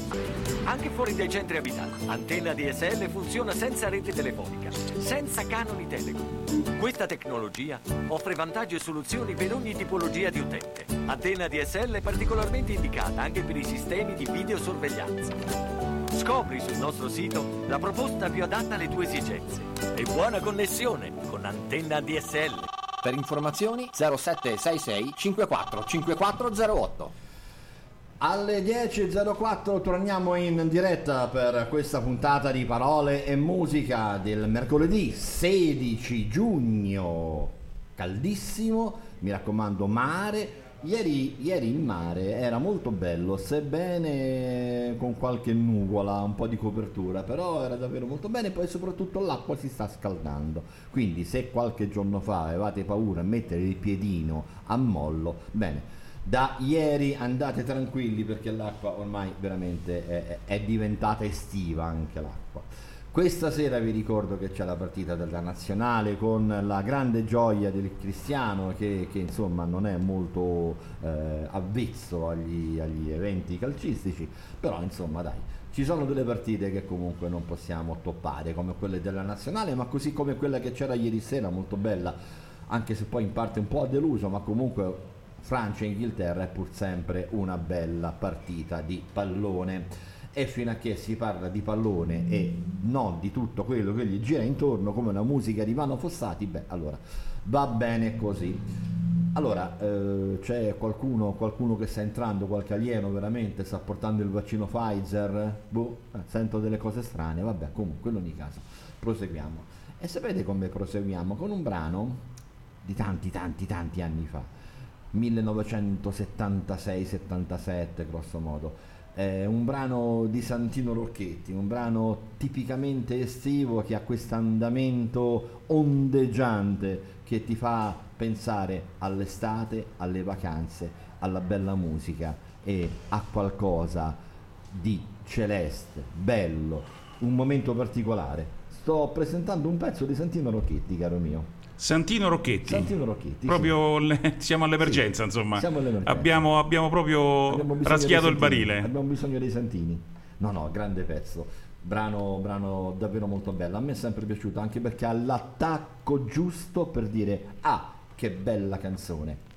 anche fuori dai centri abitati. Antenna DSL funziona senza rete telefonica, senza canoni telecom. Questa tecnologia offre vantaggi e soluzioni per ogni tipologia di utente. Antenna DSL è particolarmente indicata anche per i sistemi di videosorveglianza. Scopri sul nostro sito la proposta più adatta alle tue esigenze. E buona connessione con Antenna DSL. Per informazioni 0766 54 5408. Alle 10.04 torniamo in diretta per questa puntata di parole e musica del mercoledì 16 giugno. Caldissimo, mi raccomando, mare. Ieri, ieri il mare era molto bello, sebbene con qualche nuvola, un po' di copertura, però era davvero molto bene. Poi soprattutto l'acqua si sta scaldando. Quindi se qualche giorno fa avevate paura a mettere il piedino a mollo, bene. Da ieri andate tranquilli perché l'acqua ormai veramente è, è diventata estiva anche l'acqua. Questa sera vi ricordo che c'è la partita della nazionale con la grande gioia del cristiano che, che, insomma non è molto eh, avvezzo agli, agli eventi calcistici, però insomma dai, ci sono delle partite che comunque non possiamo toppare come quelle della nazionale, ma così come quella che c'era ieri sera, molto bella, anche se poi in parte un po' deluso, ma comunque Francia e Inghilterra è pur sempre una bella partita di pallone e fino a che si parla di pallone e non di tutto quello che gli gira intorno come la musica di Vano Fossati, beh allora va bene così. Allora, eh, c'è qualcuno, qualcuno che sta entrando, qualche alieno veramente, sta portando il vaccino Pfizer? Boh, eh, sento delle cose strane, vabbè, comunque in ogni caso, proseguiamo. E sapete come proseguiamo? Con un brano di tanti, tanti, tanti anni fa, 1976-77 grosso modo, è un brano di Santino Rocchetti, un brano tipicamente estivo che ha questo andamento ondeggiante che ti fa pensare all'estate, alle vacanze, alla bella musica e a qualcosa di celeste, bello, un momento particolare. Sto presentando un pezzo di Santino Rocchetti, caro mio. Santino Rocchetti. Santino Rocchetti. Proprio le- siamo all'emergenza, insomma. siamo all'emergenza. Abbiamo, abbiamo proprio Abbiamo raschiato il barile. Abbiamo bisogno dei Santini. No, no, grande pezzo. Brano, brano davvero molto bello. A me è sempre piaciuto anche perché ha l'attacco giusto per dire ah, che bella canzone.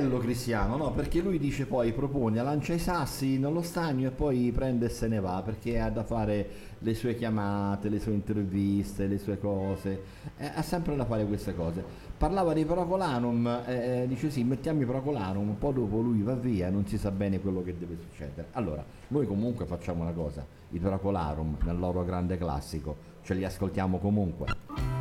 bello Cristiano, no? Perché lui dice poi, propone, lancia i sassi nello stagno e poi prende e se ne va perché ha da fare le sue chiamate, le sue interviste, le sue cose. Eh, ha sempre da fare queste cose. Parlava di Procolanum, eh, eh dice sì, mettiamo i Procolanum, un po' dopo lui va via, non si sa bene quello che deve succedere. Allora, noi comunque facciamo una cosa, i Procolarum nel loro grande classico, ce li ascoltiamo comunque.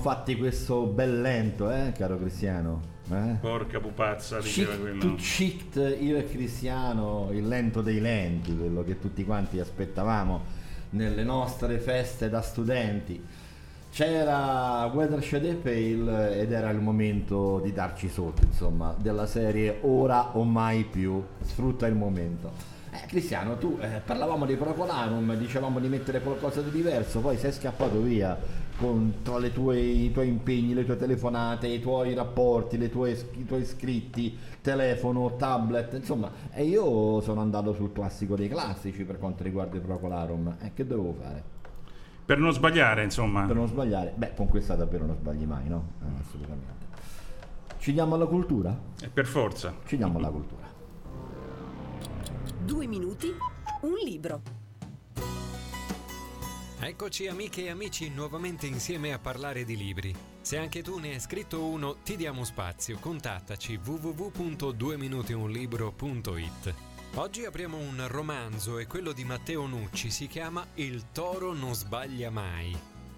Fatti questo bel lento, eh, caro Cristiano. Eh? Porca pupazza, diceva Chic quello. cheat, io e Cristiano, il lento dei lenti, quello che tutti quanti aspettavamo nelle nostre feste da studenti. C'era Weathershed e Pale ed era il momento di darci sotto, insomma, della serie ora o mai più, sfrutta il momento. Eh, Cristiano, tu eh, parlavamo di Procolarum, dicevamo di mettere qualcosa di diverso, poi sei scappato via con, tra le tue, i tuoi impegni, le tue telefonate, i tuoi rapporti, le tue, i tuoi iscritti, telefono, tablet, insomma, e io sono andato sul classico dei classici per quanto riguarda il Procolarum. E che dovevo fare? Per non sbagliare, insomma. Per non sbagliare? Beh, con questa davvero non sbagli mai, no? Eh, assolutamente. Ci diamo alla cultura? Eh, per forza. Ci diamo alla cultura. Due minuti, un libro. Eccoci amiche e amici nuovamente insieme a parlare di libri. Se anche tu ne hai scritto uno, ti diamo spazio. Contattaci www.dueminutiunlibro.it. Oggi apriamo un romanzo e quello di Matteo Nucci si chiama Il toro non sbaglia mai.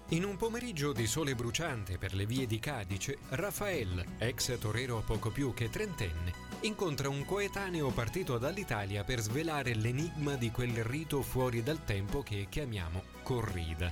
In un pomeriggio di sole bruciante per le vie di Cadice, Rafael, ex torero poco più che trentenne, incontra un coetaneo partito dall'Italia per svelare l'enigma di quel rito fuori dal tempo che chiamiamo corrida.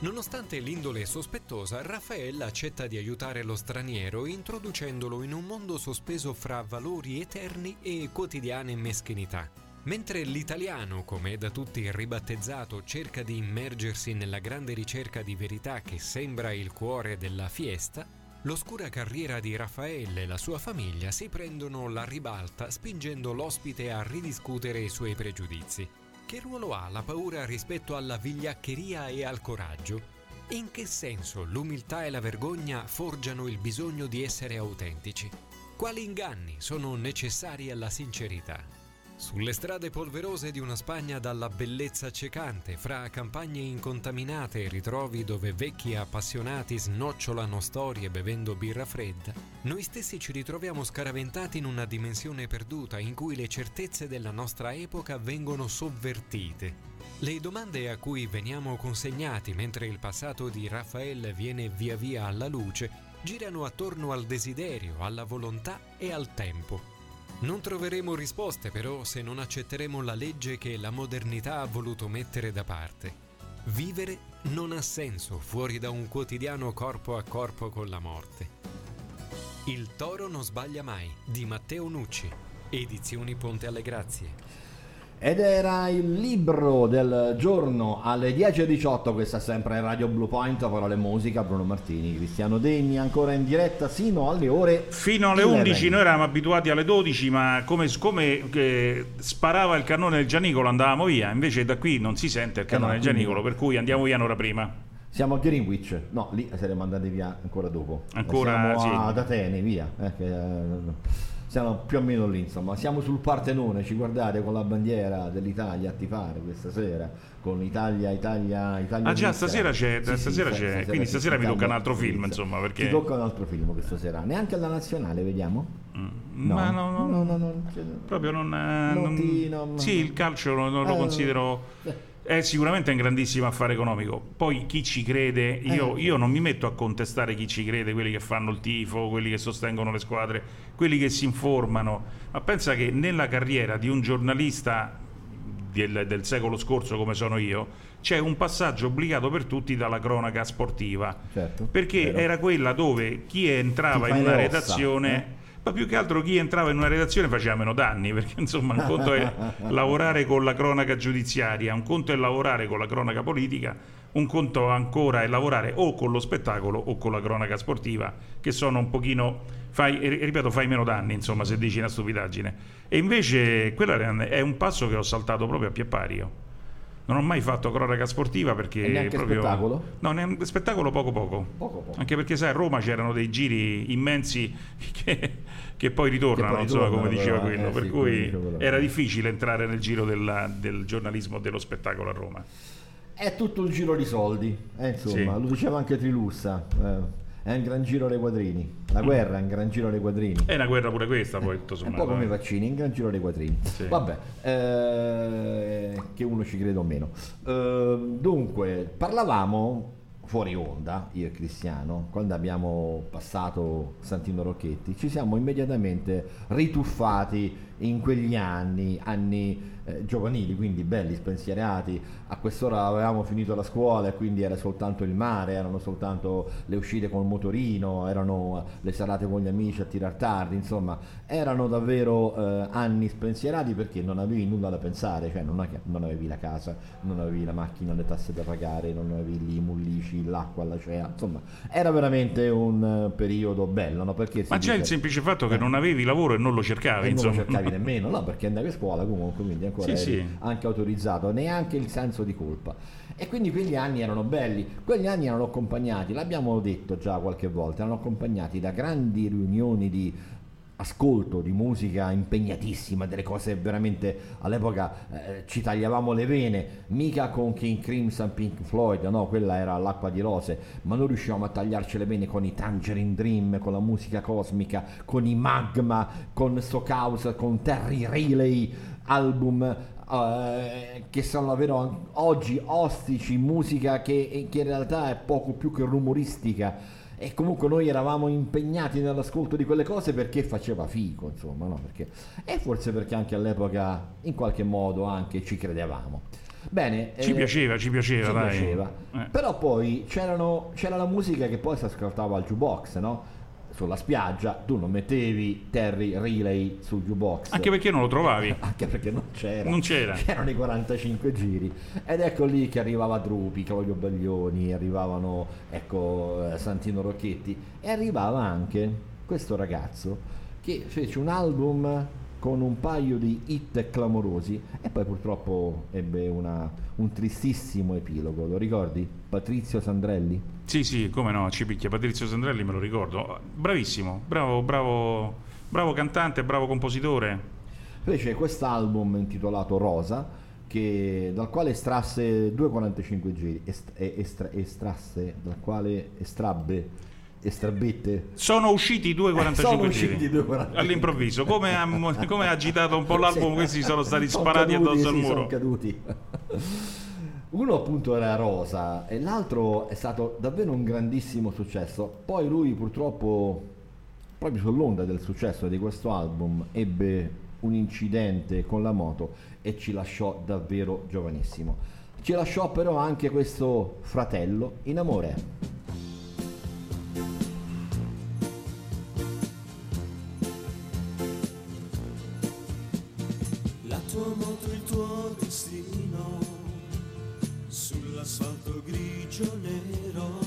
Nonostante l'indole sospettosa, Raffaella accetta di aiutare lo straniero introducendolo in un mondo sospeso fra valori eterni e quotidiane meschinità. Mentre l'italiano, come è da tutti ribattezzato, cerca di immergersi nella grande ricerca di verità che sembra il cuore della fiesta, l'oscura carriera di Raffaele e la sua famiglia si prendono la ribalta spingendo l'ospite a ridiscutere i suoi pregiudizi. Che ruolo ha la paura rispetto alla vigliaccheria e al coraggio? In che senso l'umiltà e la vergogna forgiano il bisogno di essere autentici? Quali inganni sono necessari alla sincerità? Sulle strade polverose di una Spagna dalla bellezza accecante, fra campagne incontaminate e ritrovi dove vecchi appassionati snocciolano storie bevendo birra fredda, noi stessi ci ritroviamo scaraventati in una dimensione perduta in cui le certezze della nostra epoca vengono sovvertite. Le domande a cui veniamo consegnati mentre il passato di Raffaele viene via via alla luce girano attorno al desiderio, alla volontà e al tempo. Non troveremo risposte però se non accetteremo la legge che la modernità ha voluto mettere da parte. Vivere non ha senso fuori da un quotidiano corpo a corpo con la morte. Il toro non sbaglia mai di Matteo Nucci, edizioni Ponte alle Grazie. Ed era il libro del giorno alle 10.18, questa è sempre Radio Blue Point, parole e musica, Bruno Martini, Cristiano Degni, ancora in diretta sino alle ore... Fino alle 11 noi eravamo abituati alle 12, ma come, come eh, sparava il cannone del Gianicolo andavamo via, invece da qui non si sente il cannone no, del Gianicolo, per cui andiamo via un'ora prima. Siamo a Greenwich, no, lì saremmo andati via ancora dopo. Ancora, Siamo sì. ad Atene, via. eh, che, eh, siamo più o meno lì, insomma. Siamo sul Partenone, ci guardate con la bandiera dell'Italia a tifare questa sera, con Italia, Italia, Italia. Ah già, stasera c'è, Sì, stasera sì, c'è, quindi sì, stasera mi tocca un altro film, insomma, perché... Ti tocca un altro film questa sera, neanche alla nazionale, vediamo? Ma no, no, no, no, no, proprio non, eh, Non non- ti- non- sì il calcio non, non lo Eh, considero è sicuramente un grandissimo affare economico poi chi ci crede io, Eh. io non mi metto a contestare chi ci crede quelli che fanno il tifo quelli che sostengono le squadre quelli che si informano ma pensa che nella carriera di un giornalista del, del secolo scorso come sono io c'è un passaggio obbligato per tutti dalla cronaca sportiva perché vero. era quella dove chi entrava in una ossa, redazione eh? Ma più che altro chi entrava in una redazione faceva meno danni, perché insomma un conto è lavorare con la cronaca giudiziaria, un conto è lavorare con la cronaca politica, un conto ancora è lavorare o con lo spettacolo o con la cronaca sportiva, che sono un pochino, fai, ripeto, fai meno danni, insomma, se dici una stupidaggine. E invece quello è un passo che ho saltato proprio a pie pari io. Non ho mai fatto cronaca sportiva perché E neanche proprio... spettacolo? No, ne- spettacolo poco poco. Poco. Anche perché sai, a Roma c'erano dei giri immensi che, che poi ritornano, Che poi insomma, come diceva però, quello. eh, per sì, cui era difficile entrare nel giro della- del giornalismo dello spettacolo a Roma. È tutto un giro di soldi, eh, insomma, Sì. lo diceva anche Trilussa. eh. È un gran giro dei quadrini. La guerra è un gran giro dei quadrini. È una guerra pure questa, poi tutto È un sommato. po' come i eh. vaccini, in gran giro dei quattrini. Vabbè, eh, che uno ci creda o meno. Eh, dunque, parlavamo fuori onda, io e Cristiano, quando abbiamo passato Santino Rocchetti, ci siamo immediatamente rituffati in quegli anni, anni eh, giovanili, quindi belli, spensierati. A quest'ora avevamo finito la scuola e quindi era soltanto il mare, erano soltanto le uscite con il motorino, erano le serate con gli amici a tirar tardi, insomma, erano davvero eh, anni spensierati perché non avevi nulla da pensare, cioè non, non avevi la casa, non avevi la macchina, le tasse da pagare, non avevi i mullici, l'acqua, la cea, insomma, era veramente un eh, periodo bello, no? Perché Ma c'è il dice- semplice fatto che Eh. non avevi lavoro e non lo cercavi, e non lo insomma. cercavi nemmeno, no, perché andavi a scuola comunque, quindi ancora Sì, sì. anche autorizzato, neanche il senso di colpa. E quindi quegli anni erano belli, quegli anni erano accompagnati, l'abbiamo detto già qualche volta, erano accompagnati da grandi riunioni di ascolto di musica impegnatissima, delle cose veramente all'epoca eh, ci tagliavamo le vene, mica con King Crimson, Pink Floyd, no, quella era l'acqua di rose, ma noi riuscivamo a tagliarci le vene con i Tangerine Dream, con la musica cosmica, con i Magma, con Stockhouse, con Terry Riley, album eh, che sono davvero oggi ostici, musica che, che in realtà è poco più che rumoristica. E comunque noi eravamo impegnati nell'ascolto di quelle cose perché faceva figo, insomma, no? Perché- e forse perché anche all'epoca in qualche modo anche ci credevamo. Bene, Ci eh, piaceva, ci piaceva, ci dai. piaceva. Eh. Però poi c'erano- c'era la musica che poi si ascoltava al jukebox, no? Sulla spiaggia, tu non mettevi Terry Relay sul jukebox. Anche perché non lo trovavi. Anche perché non c'era. Non c'era. C'erano i 45 giri. Ed ecco lì che arrivava Drupi, Claudio Baglioni, arrivavano ecco, eh, Santino Rocchetti e arrivava anche questo ragazzo che fece un album con un paio di hit clamorosi e poi purtroppo ebbe una- un tristissimo epilogo. Lo ricordi? Patrizio Sandrelli? Sì, sì, come no, ci picchia Patrizio Sandrelli, me lo ricordo. Bravissimo, bravo, bravo, bravo cantante, bravo compositore. Fece quest'album intitolato Rosa, che- dal quale estrasse 2,45 giri, est- e- estra- estrasse, dal quale estrabbe, estrabette. Sono usciti i 2,45 Sono giri. usciti i 2,45. All'improvviso, come ha, come ha agitato un po' l'album, Sì. questi sono stati Sono sparati caduti, addosso al muro. Uno appunto era Rosa e l'altro è stato davvero un grandissimo successo. Poi lui purtroppo, proprio sull'onda del successo di questo album, ebbe un incidente con la moto e ci lasciò davvero giovanissimo. Ci lasciò però anche questo fratello in amore. Sull'asfalto grigio nero,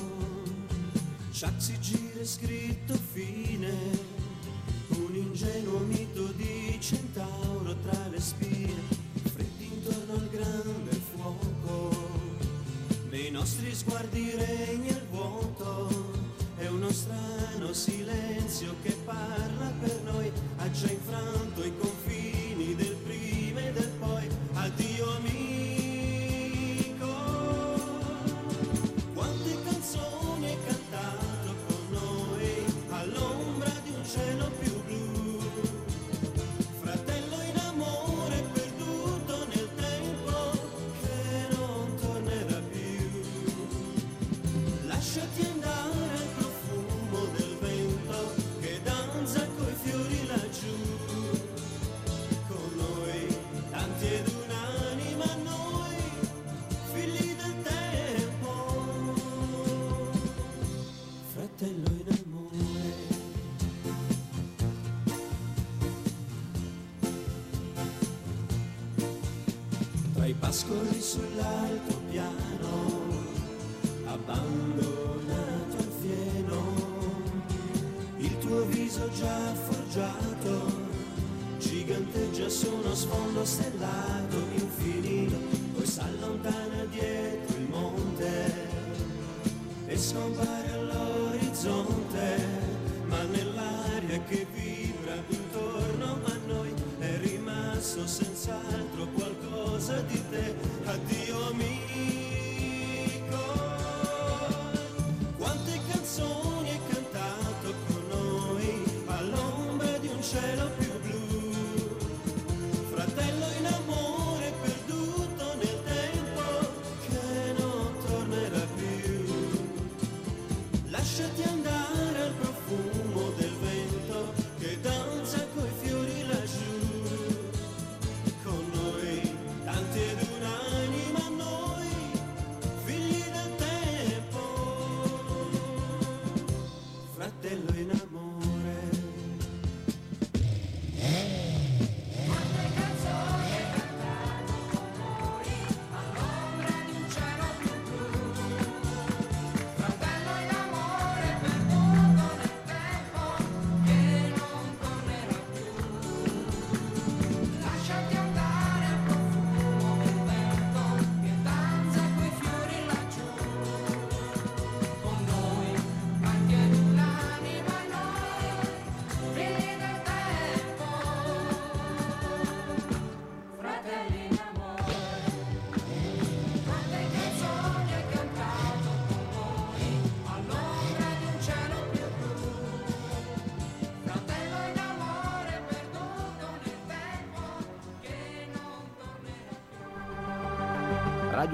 chassis gira scritto fine, un ingenuo mito di centauro tra le spine, freddi intorno al grande fuoco, nei nostri sguardi regna il vuoto, è uno strano silenzio che parla per noi, ha già infranto i confini Tra i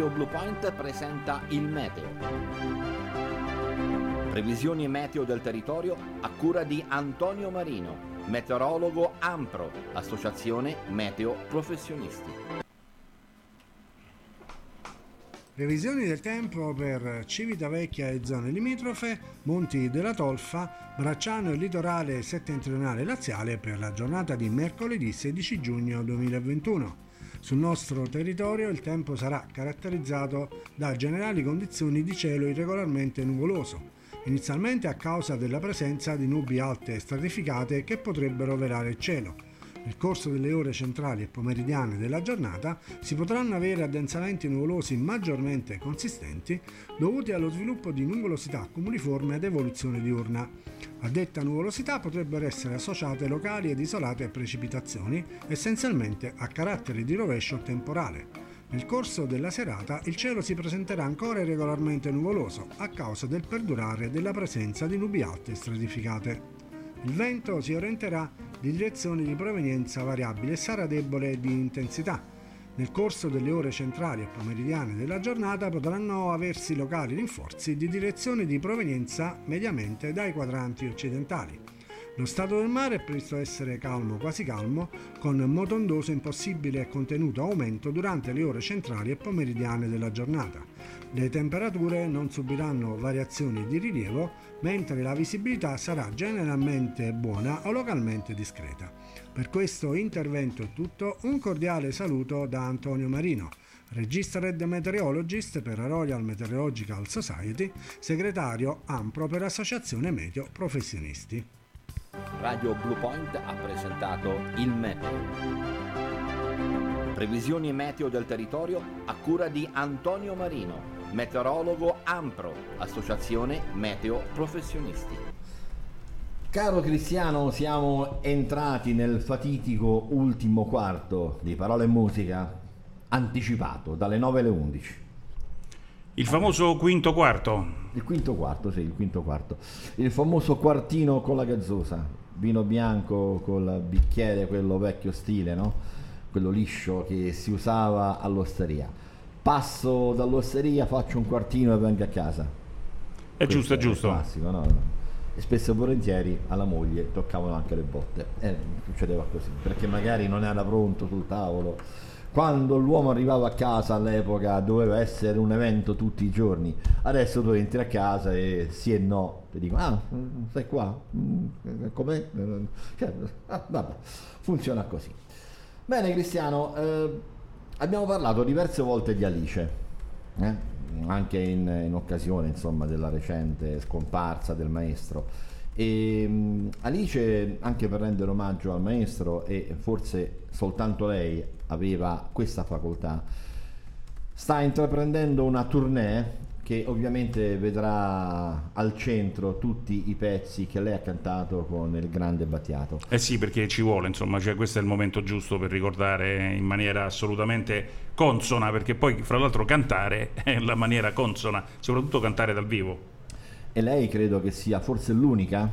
Radio Blue Point presenta il meteo. Previsioni meteo del territorio a cura di Antonio Marino, meteorologo Ampro, Associazione Meteo Professionisti. Previsioni del tempo per Civitavecchia e zone limitrofe, Monti della Tolfa, Bracciano e litorale settentrionale laziale per la giornata di mercoledì 16 giugno 2021. Sul nostro territorio il tempo sarà caratterizzato da generali condizioni di cielo irregolarmente nuvoloso, inizialmente a causa della presenza di nubi alte e stratificate che potrebbero velare il cielo. Nel corso delle ore centrali e pomeridiane della giornata si potranno avere addensamenti nuvolosi maggiormente consistenti dovuti allo sviluppo di nuvolosità cumuliforme ad evoluzione diurna. A detta nuvolosità potrebbero essere associate locali ed isolate precipitazioni, essenzialmente a carattere di rovescio temporale. Nel corso della serata il cielo si presenterà ancora irregolarmente nuvoloso a causa del perdurare della presenza di nubi alte stratificate. Il vento si orienterà di direzione di provenienza variabile e sarà debole di intensità. Nel corso delle ore centrali e pomeridiane della giornata potranno aversi locali rinforzi di direzione di provenienza mediamente dai quadranti occidentali. Lo stato del mare è previsto essere calmo, quasi calmo, con motondoso in possibile e contenuto aumento durante le ore centrali e pomeridiane della giornata. Le temperature non subiranno variazioni di rilievo, mentre la visibilità sarà generalmente buona o localmente discreta. Per questo intervento è tutto, un cordiale saluto da Antonio Marino, Registered Meteorologist per Royal Meteorological Society, segretario AMPRO per Associazione Meteo Professionisti. Radio Blue Point ha presentato il meteo. Previsioni meteo del territorio a cura di Antonio Marino, meteorologo Ampro, Associazione Meteo Professionisti. Caro Cristiano, siamo entrati nel fatitico ultimo quarto di Parole e Musica, anticipato dalle 9 alle 11. Il famoso quinto quarto. Il quinto quarto, sì, il quinto quarto. Il famoso quartino con la gazzosa, vino bianco col bicchiere, quello vecchio stile, no? Quello liscio che si usava all'osteria. Passo dall'osteria, faccio un quartino e vengo a casa. È giusto, è giusto. classico, no? E spesso e volentieri alla moglie toccavano anche le botte. E succedeva così, perché magari non era pronto sul tavolo. Quando l'uomo arrivava a casa all'epoca doveva essere un evento tutti i giorni. Adesso tu entri a casa e sì e no, ti dico, ah, mm, sei qua? Mm, Com'è? Cioè, ah, vabbè, funziona così. Bene Cristiano, eh, abbiamo parlato diverse volte di Alice, eh? anche in, in occasione insomma, della recente scomparsa del maestro. E, mh, Alice, anche per rendere omaggio al maestro, e forse soltanto lei aveva questa facoltà, sta intraprendendo una tournée che ovviamente vedrà al centro tutti i pezzi che lei ha cantato con il grande Battiato. Eh sì, perché ci vuole, insomma, cioè questo è il momento giusto per ricordare in maniera assolutamente consona, perché poi fra l'altro cantare è la maniera consona, soprattutto cantare dal vivo. E lei credo che sia forse l'unica,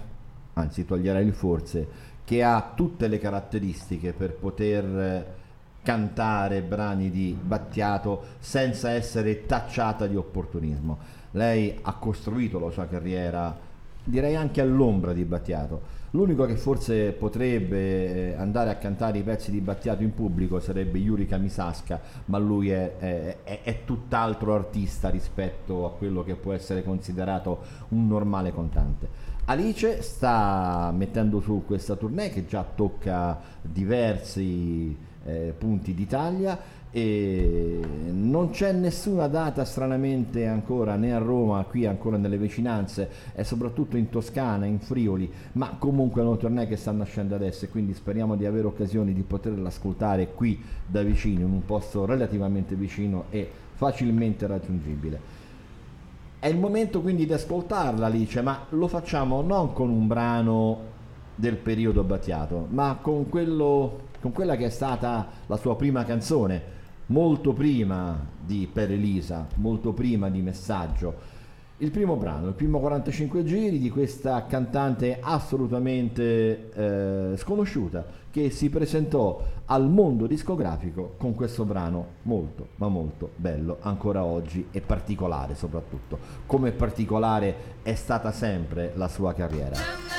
anzi toglierei il forse, che ha tutte le caratteristiche per poter cantare brani di Battiato senza essere tacciata di opportunismo. Lei ha costruito la sua carriera, direi anche all'ombra di Battiato. L'unico che forse potrebbe eh, andare a cantare i pezzi di Battiato in pubblico sarebbe Yuri Kamisasca, ma lui è, è- è- è tutt'altro artista rispetto a quello che può essere considerato un normale cantante. Alice sta mettendo su questa tournée che già tocca diversi eh, punti d'Italia e non c'è nessuna data stranamente ancora né a Roma, qui ancora nelle vicinanze e soprattutto in Toscana, in Friuli, ma comunque è una tournée che sta nascendo adesso e quindi speriamo di avere occasioni di poterla ascoltare qui da vicino, in un posto relativamente vicino e facilmente raggiungibile. È il momento quindi di ascoltarla Alice, ma lo facciamo non con un brano del periodo Battiato, ma con, quello, con quella che è stata la sua prima canzone, molto prima di Per Elisa, molto prima di Messaggio. Il primo brano, il primo 45 giri di questa cantante assolutamente eh, sconosciuta che si presentò al mondo discografico con questo brano molto ma molto bello ancora oggi e particolare soprattutto, come particolare è stata sempre la sua carriera.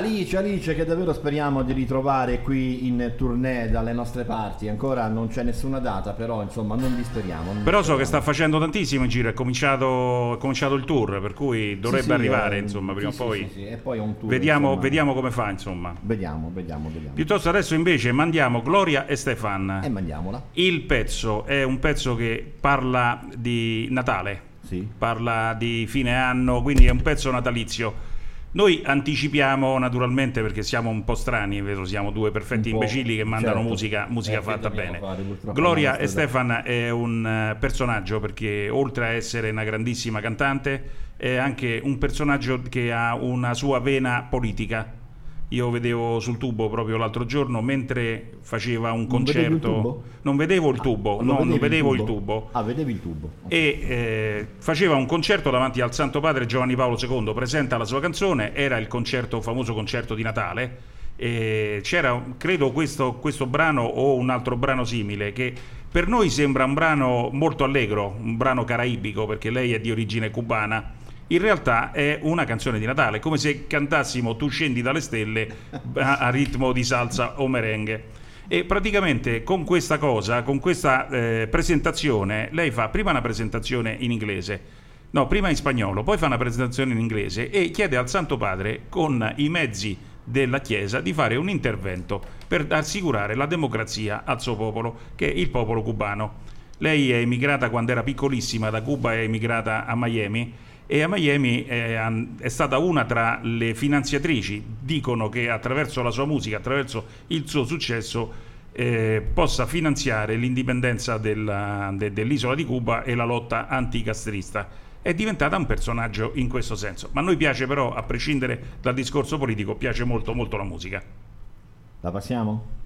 Alice, Alice, che davvero speriamo di ritrovare qui in tournée dalle nostre parti. Ancora non c'è nessuna data, però insomma non disperiamo. non Però so che sta facendo tantissimo in giro, è cominciato, è cominciato il tour, per cui dovrebbe sì, arrivare, eh, insomma, prima sì, o poi. sì, sì, e poi è un tour, vediamo, insomma. vediamo come fa, insomma. Vediamo, vediamo, vediamo. Piuttosto adesso invece mandiamo Gloria e Stefan. E mandiamola. Il pezzo è un pezzo che parla di Natale, parla di fine anno, quindi è un pezzo natalizio. Noi anticipiamo naturalmente perché siamo un po' strani, vero? siamo due perfetti imbecilli che mandano certo. musica, musica Eh, fatta bene. fare, Gloria e. Stefan è un eh, personaggio perché oltre a essere una grandissima cantante è anche un personaggio che ha una sua vena politica. Io vedevo sul tubo proprio l'altro giorno mentre faceva un Non il concerto. tubo? Non vedevo il tubo, Lo no, non vedevo il tubo. Ah, vedevi il tubo. E eh, faceva un concerto davanti al Santo Padre Giovanni Paolo II, presenta la sua canzone, era il concerto, famoso concerto di Natale. E c'era, credo, questo, questo brano o un altro brano simile che per noi sembra un brano molto allegro, un brano caraibico perché lei è di origine cubana. In realtà è una canzone di Natale, come se cantassimo Tu scendi dalle stelle a, a ritmo di salsa o merengue. E praticamente con questa cosa, con questa eh, presentazione, lei fa prima una presentazione in inglese, no, prima in spagnolo, poi fa una presentazione in inglese e chiede al Santo Padre, con i mezzi della Chiesa, di fare un intervento per assicurare la democrazia al suo popolo, che è il popolo cubano. Lei è emigrata quando era piccolissima da Cuba, è emigrata a Miami e a Miami è, an- è stata una tra le finanziatrici. Dicono che attraverso la sua musica, attraverso il suo successo, eh, possa finanziare l'indipendenza della- de- dell'isola di Cuba e la lotta anticastrista. È diventata un personaggio in questo senso. Ma a noi piace però, a prescindere dal discorso politico, piace molto molto la musica. La passiamo?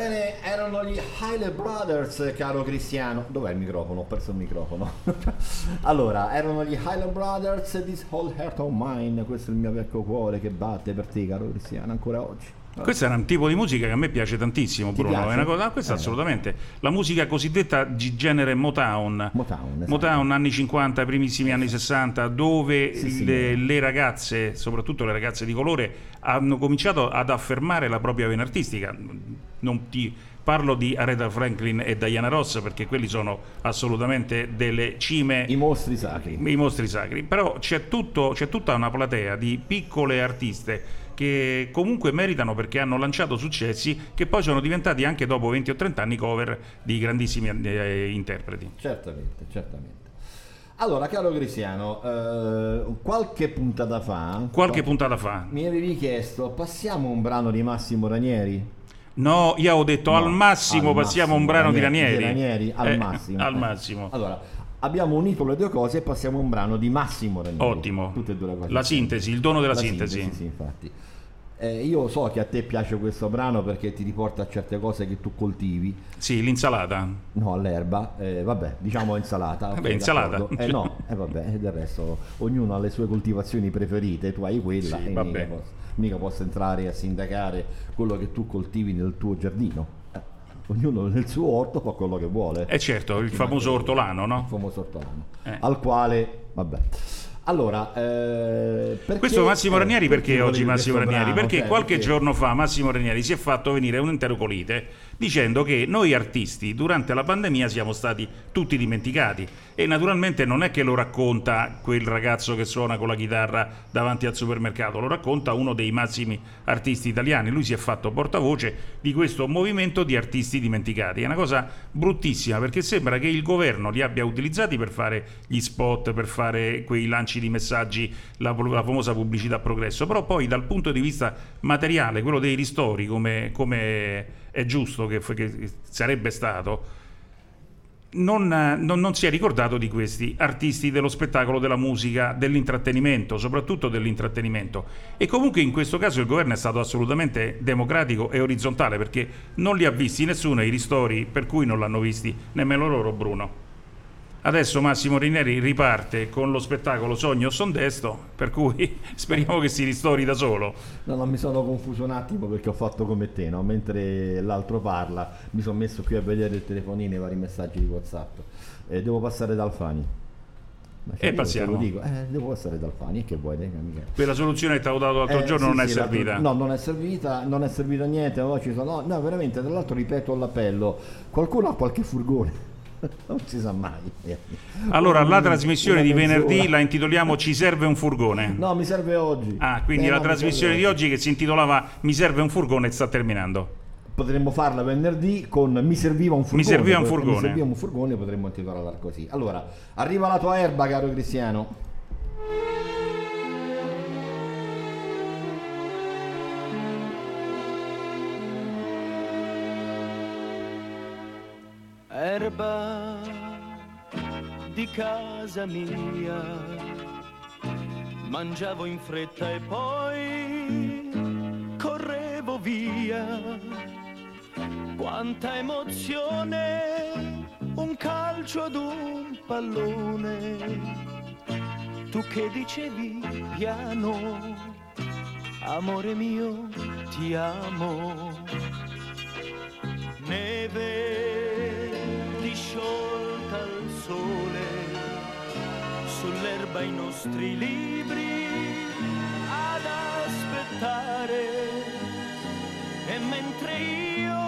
Bene, erano gli Haile Brothers, caro Cristiano. Dov'è il microfono? Ho perso il microfono. allora, erano gli Haile Brothers, This Whole Heart of Mine. Questo è il mio vecchio cuore che batte per te, caro Cristiano, ancora oggi. Questo è un tipo di musica che a me piace tantissimo, Ti Bruno. piace? È una cosa, ah, questa Eh. assolutamente. La musica cosiddetta di genere Motown. Motown, esatto. Motown, anni 50, primissimi anni 60, dove Sì, sì. le, le ragazze, soprattutto le ragazze di colore, hanno cominciato ad affermare la propria vena artistica. Non ti parlo di Aretha Franklin e Diana Ross perché quelli sono assolutamente delle cime. I mostri sacri. I mostri sacri. Però c'è, tutto- c'è tutta una platea di piccole artiste che comunque meritano perché hanno lanciato successi che poi sono diventati anche dopo 20 o 30 anni cover di grandissimi eh, interpreti. Certamente, certamente. Allora, caro Cristiano, eh, qualche puntata fa... Qualche puntata fa. Mi avevi chiesto, passiamo un brano di Massimo Ranieri? No, io ho detto No, al massimo al passiamo massimo, un brano di Ranieri, Ranieri. di Ranieri, al Eh, massimo. al massimo. Allora, abbiamo unito le due cose e passiamo un brano di Massimo Ranieri. Ottimo. E. La sintesi, il dono della La sintesi. Sì, infatti. Eh, io so che a te piace questo brano perché ti riporta a certe cose che tu coltivi. Sì, l'insalata. No, all'erba, eh, vabbè, diciamo insalata. Vabbè, insalata. d'accordo. Eh no, e vabbè, e del resto ognuno ha le sue coltivazioni preferite, tu hai quella Sì, e vabbè. mica posso, mica posso entrare a sindacare quello che tu coltivi nel tuo giardino. Eh, ognuno nel suo orto fa quello che vuole. E certo, il famoso ortolano, no? Il famoso ortolano. Eh. Al quale, vabbè. Allora, eh, Questo Massimo eh, Ranieri perché oggi Massimo Ranieri? brano? Perché Cioè, qualche perché- giorno fa Massimo Ranieri si è fatto venire un'enterocolite dicendo che noi artisti durante la pandemia siamo stati tutti dimenticati. E naturalmente non è che lo racconta quel ragazzo che suona con la chitarra davanti al supermercato, lo racconta uno dei massimi artisti italiani, lui si è fatto portavoce di questo movimento di artisti dimenticati, è una cosa bruttissima perché sembra che il governo li abbia utilizzati per fare gli spot, per fare quei lanci di messaggi, la, la famosa pubblicità progresso, però poi dal punto di vista materiale, quello dei ristori come, come è giusto che, che sarebbe stato, non, non- non si è ricordato di questi artisti dello spettacolo, della musica, dell'intrattenimento, soprattutto dell'intrattenimento. E comunque in questo caso il governo è stato assolutamente democratico e orizzontale perché non li ha visti nessuno i ristori, per cui non l'hanno visti nemmeno loro, Bruno. Adesso Massimo Rinieri riparte con lo spettacolo Sogno Son Desto, per cui speriamo che si ristori da solo. No, no, mi sono confuso un attimo perché ho fatto come te, no? Mentre l'altro parla, mi sono messo qui a vedere il telefonino e i vari messaggi di WhatsApp. Eh, devo passare da Alfani. E passiamo. lo dico, eh, devo passare da Alfani, e che vuoi, dai? Quella soluzione che ti avevo dato l'altro Eh, giorno sì, non è sì, l'altro- servita. No, non è servita, non è servita niente, no, sono, no, veramente, tra l'altro ripeto l'appello, qualcuno ha qualche furgone? non si sa mai. Allora, la trasmissione di venerdì la intitoliamo Ci serve un furgone. No, mi serve oggi. Ah, quindi Eh, la no, mi trasmissione di oggi che si intitolava Mi serve un furgone sta terminando. Potremmo farla venerdì con Mi serviva un furgone. serviva un furgone. Mi serviva un furgone, potremmo intitolarla così. Allora, arriva la tua erba, caro Cristiano. Erba di casa mia. Mangiavo in fretta e poi correvo via. Quanta emozione, un calcio ad un pallone. Tu che dicevi piano, amore mio, ti amo neve disciolta al sole, sull'erba i nostri libri ad aspettare. E mentre io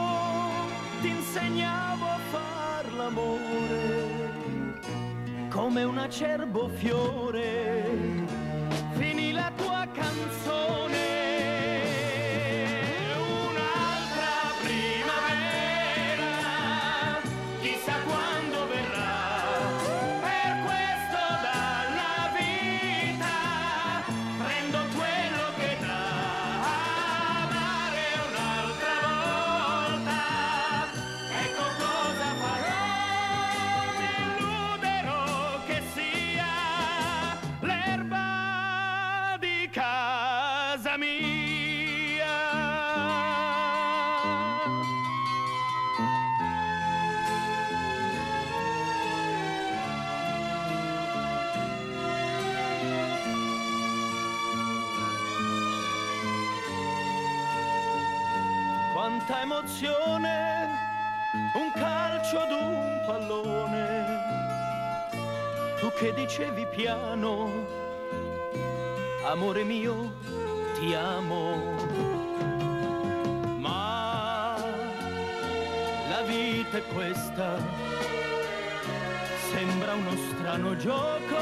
ti insegnavo a far l'amore, come un acerbo fiore, finì la tua canzone. Che dicevi piano, amore mio, ti amo. Ma la vita è questa, sembra uno strano gioco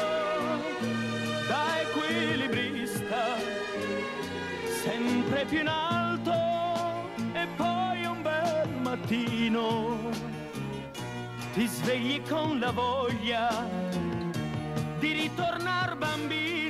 da equilibrista, sempre più in alto e poi un bel mattino. Ti svegli con la voglia di ritornar bambino.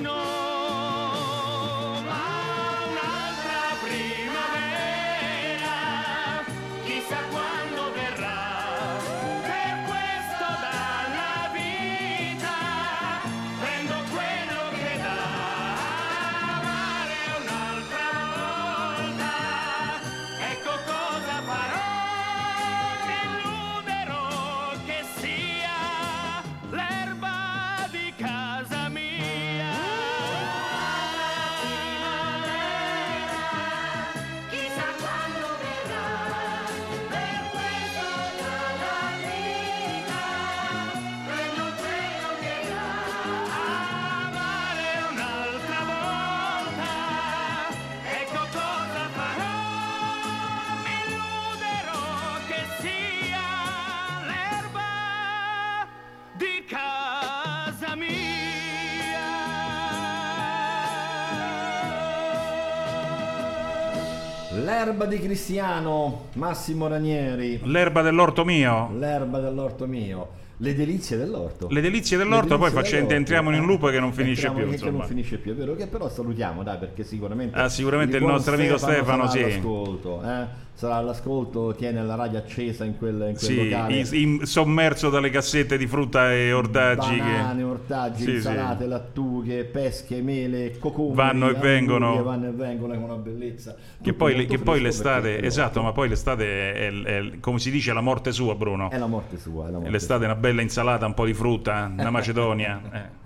L'erba di Cristiano, Massimo Ranieri. L'erba dell'orto mio. L'erba dell'orto mio. Le delizie dell'orto. Le delizie Le dell'orto, poi delizie facciamo, dell'orto. entriamo in un loop che non finisce Entriamo- più. che non finisce più, è vero che però salutiamo, dai, perché sicuramente Ah, sicuramente il nostro amico Stefano, sarà sì. eh? Sarà all'ascolto, tiene la radio accesa in quel, in quel Sì, locale. in- sommerso dalle cassette di frutta e ortaggi Banane, che ortaggi, Sì, sì. insalate, lattughe, pesche, mele, cocomeri, Vanno e vengono. vanno e vengono, è una bellezza. Che poi, che poi l'estate, esatto, ma poi l'estate è, è- è- come si dice la morte sua, Bruno. È la morte sua, è la morte L'estate è una bella insalata, un po' di frutta, una macedonia. eh.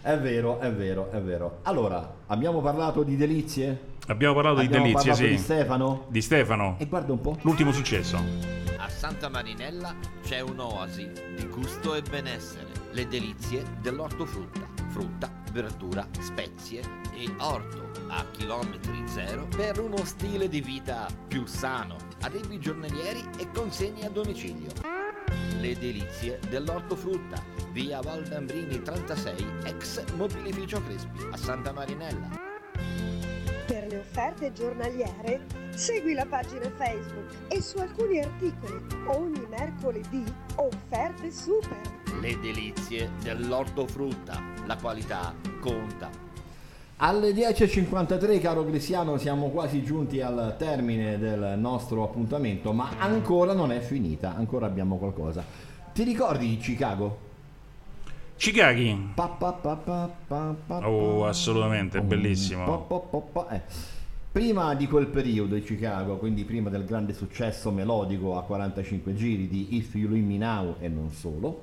È vero, è vero, è vero. Allora, abbiamo parlato di delizie? Abbiamo parlato Abbiamo di delizie, parlato sì. di Stefano? Di Stefano. E guarda un po'. L'ultimo successo. A Santa Marinella c'è un'oasi di gusto e benessere. Le delizie dell'ortofrutta. Frutta, verdura, spezie e orto a chilometri zero per uno stile di vita più sano. Arrivi giornalieri e consegni a domicilio. Le delizie dell'ortofrutta. Via Valdambrini 36, ex mobilificio Crespi, a Santa Marinella. Offerte giornaliere segui la pagina Facebook e su alcuni articoli ogni mercoledì offerte super. Le delizie dell'ortofrutta. La qualità conta. Alle 10.53, caro Cristiano, siamo quasi giunti al termine del nostro appuntamento, ma ancora non è finita, ancora abbiamo qualcosa. Ti ricordi Chicago? Chicago. Pa, pa, pa, Oh, assolutamente, bellissimo. Pa, pa, pa, pa, eh. Prima di quel periodo di Chicago, quindi prima del grande successo melodico a 45 giri di If You Leave Me Now e non solo,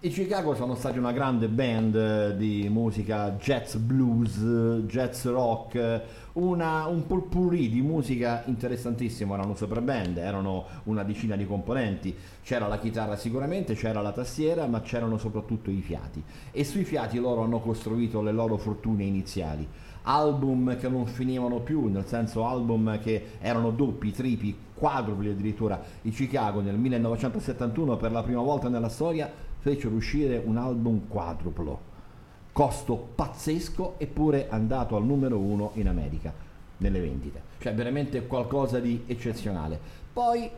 i Chicago sono stati una grande band eh, di musica jazz blues, jazz rock, una- un potpourri di musica interessantissimo, erano super band, erano una decina di componenti, c'era la chitarra sicuramente, c'era la tastiera, ma c'erano soprattutto i fiati e sui fiati loro hanno costruito le loro fortune iniziali. Album che non finivano più, nel senso album che erano doppi, tripi, quadrupli addirittura. I Chicago nel 1971 per la prima volta nella storia fecero uscire un album quadruplo. Costo pazzesco eppure andato al numero uno in America nelle vendite. Cioè veramente qualcosa di eccezionale. Poi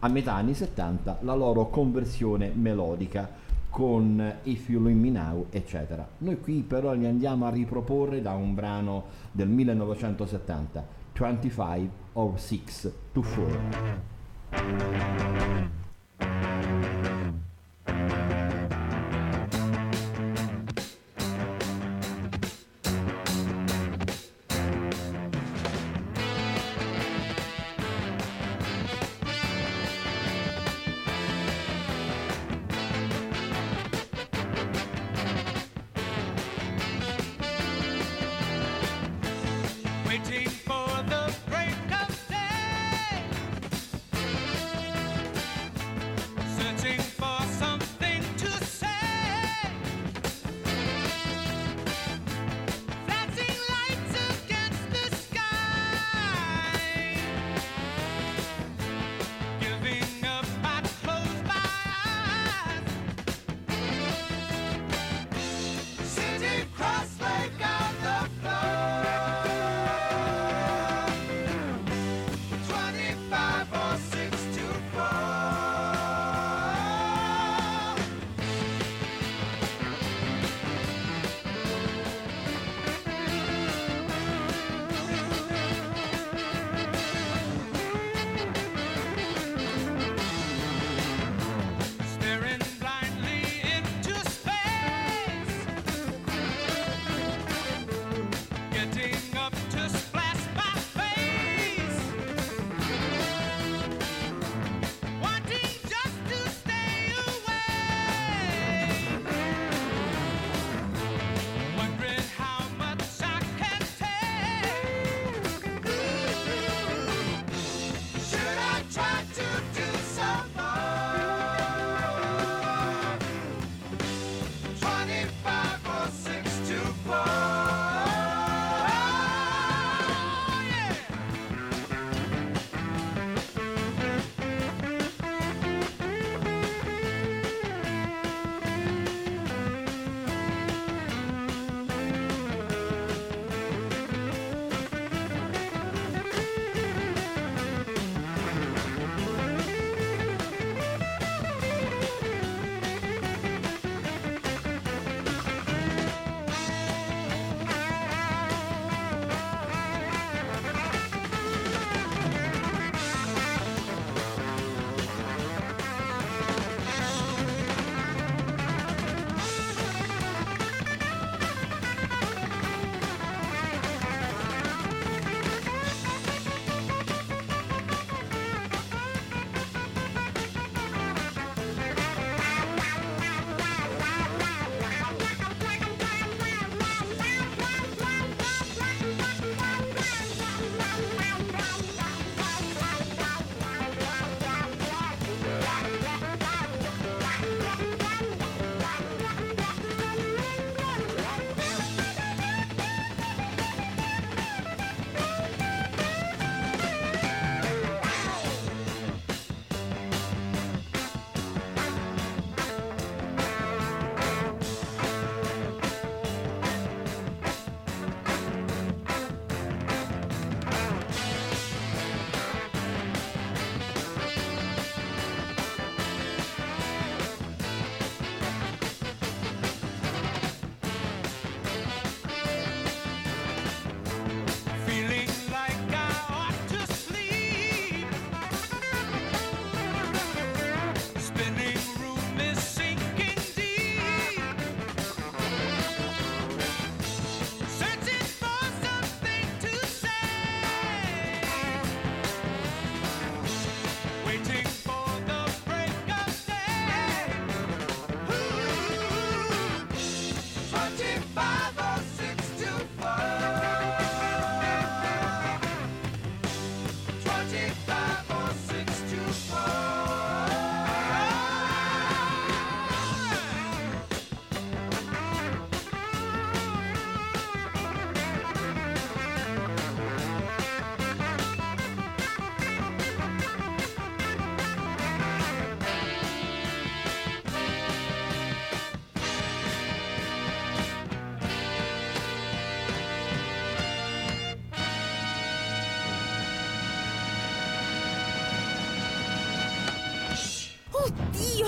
a metà anni 70 la loro conversione melodica con If You Leave Me Now eccetera. Noi qui però li andiamo a riproporre da un brano del 1970 25 or 6 to 4 Waiting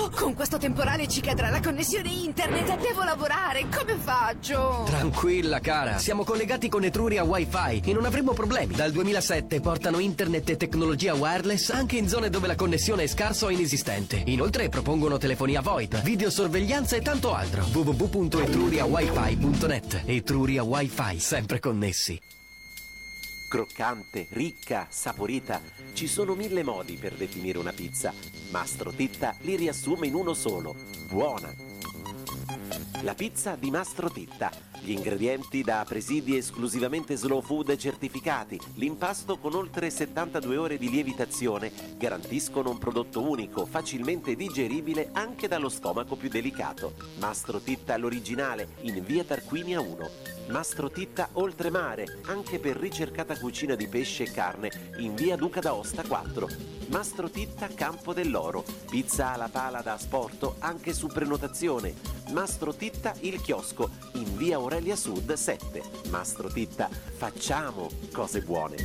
Aiuto! Con questo temporale ci cadrà la connessione internet e devo lavorare. Come faccio? Tranquilla cara, siamo collegati con Etruria Wi-Fi e non avremo problemi. Dal 2007 portano internet e tecnologia wireless anche in zone dove la connessione è scarsa o inesistente. Inoltre propongono telefonia VoIP, videosorveglianza e tanto altro. www.etruriawifi.net Etruria Wi-Fi, sempre connessi. Croccante, ricca, saporita. Ci sono mille modi per definire una pizza. Mastro Titta li riassume in uno solo. Buona. La pizza di Mastro Titta. Gli ingredienti da presidi esclusivamente slow food certificati. L'impasto con oltre 72 ore di lievitazione garantiscono un prodotto unico, facilmente digeribile anche dallo stomaco più delicato. Mastro Titta l'originale in via Tarquinia 1. Mastro Titta Oltremare, anche per ricercata cucina di pesce e carne, in via Duca d'Aosta 4. Mastro Titta Campo dell'Oro, pizza alla pala da asporto anche su prenotazione. Mastro Titta Il Chiosco, in via Aurelia Sud 7. Mastro Titta, facciamo cose buone.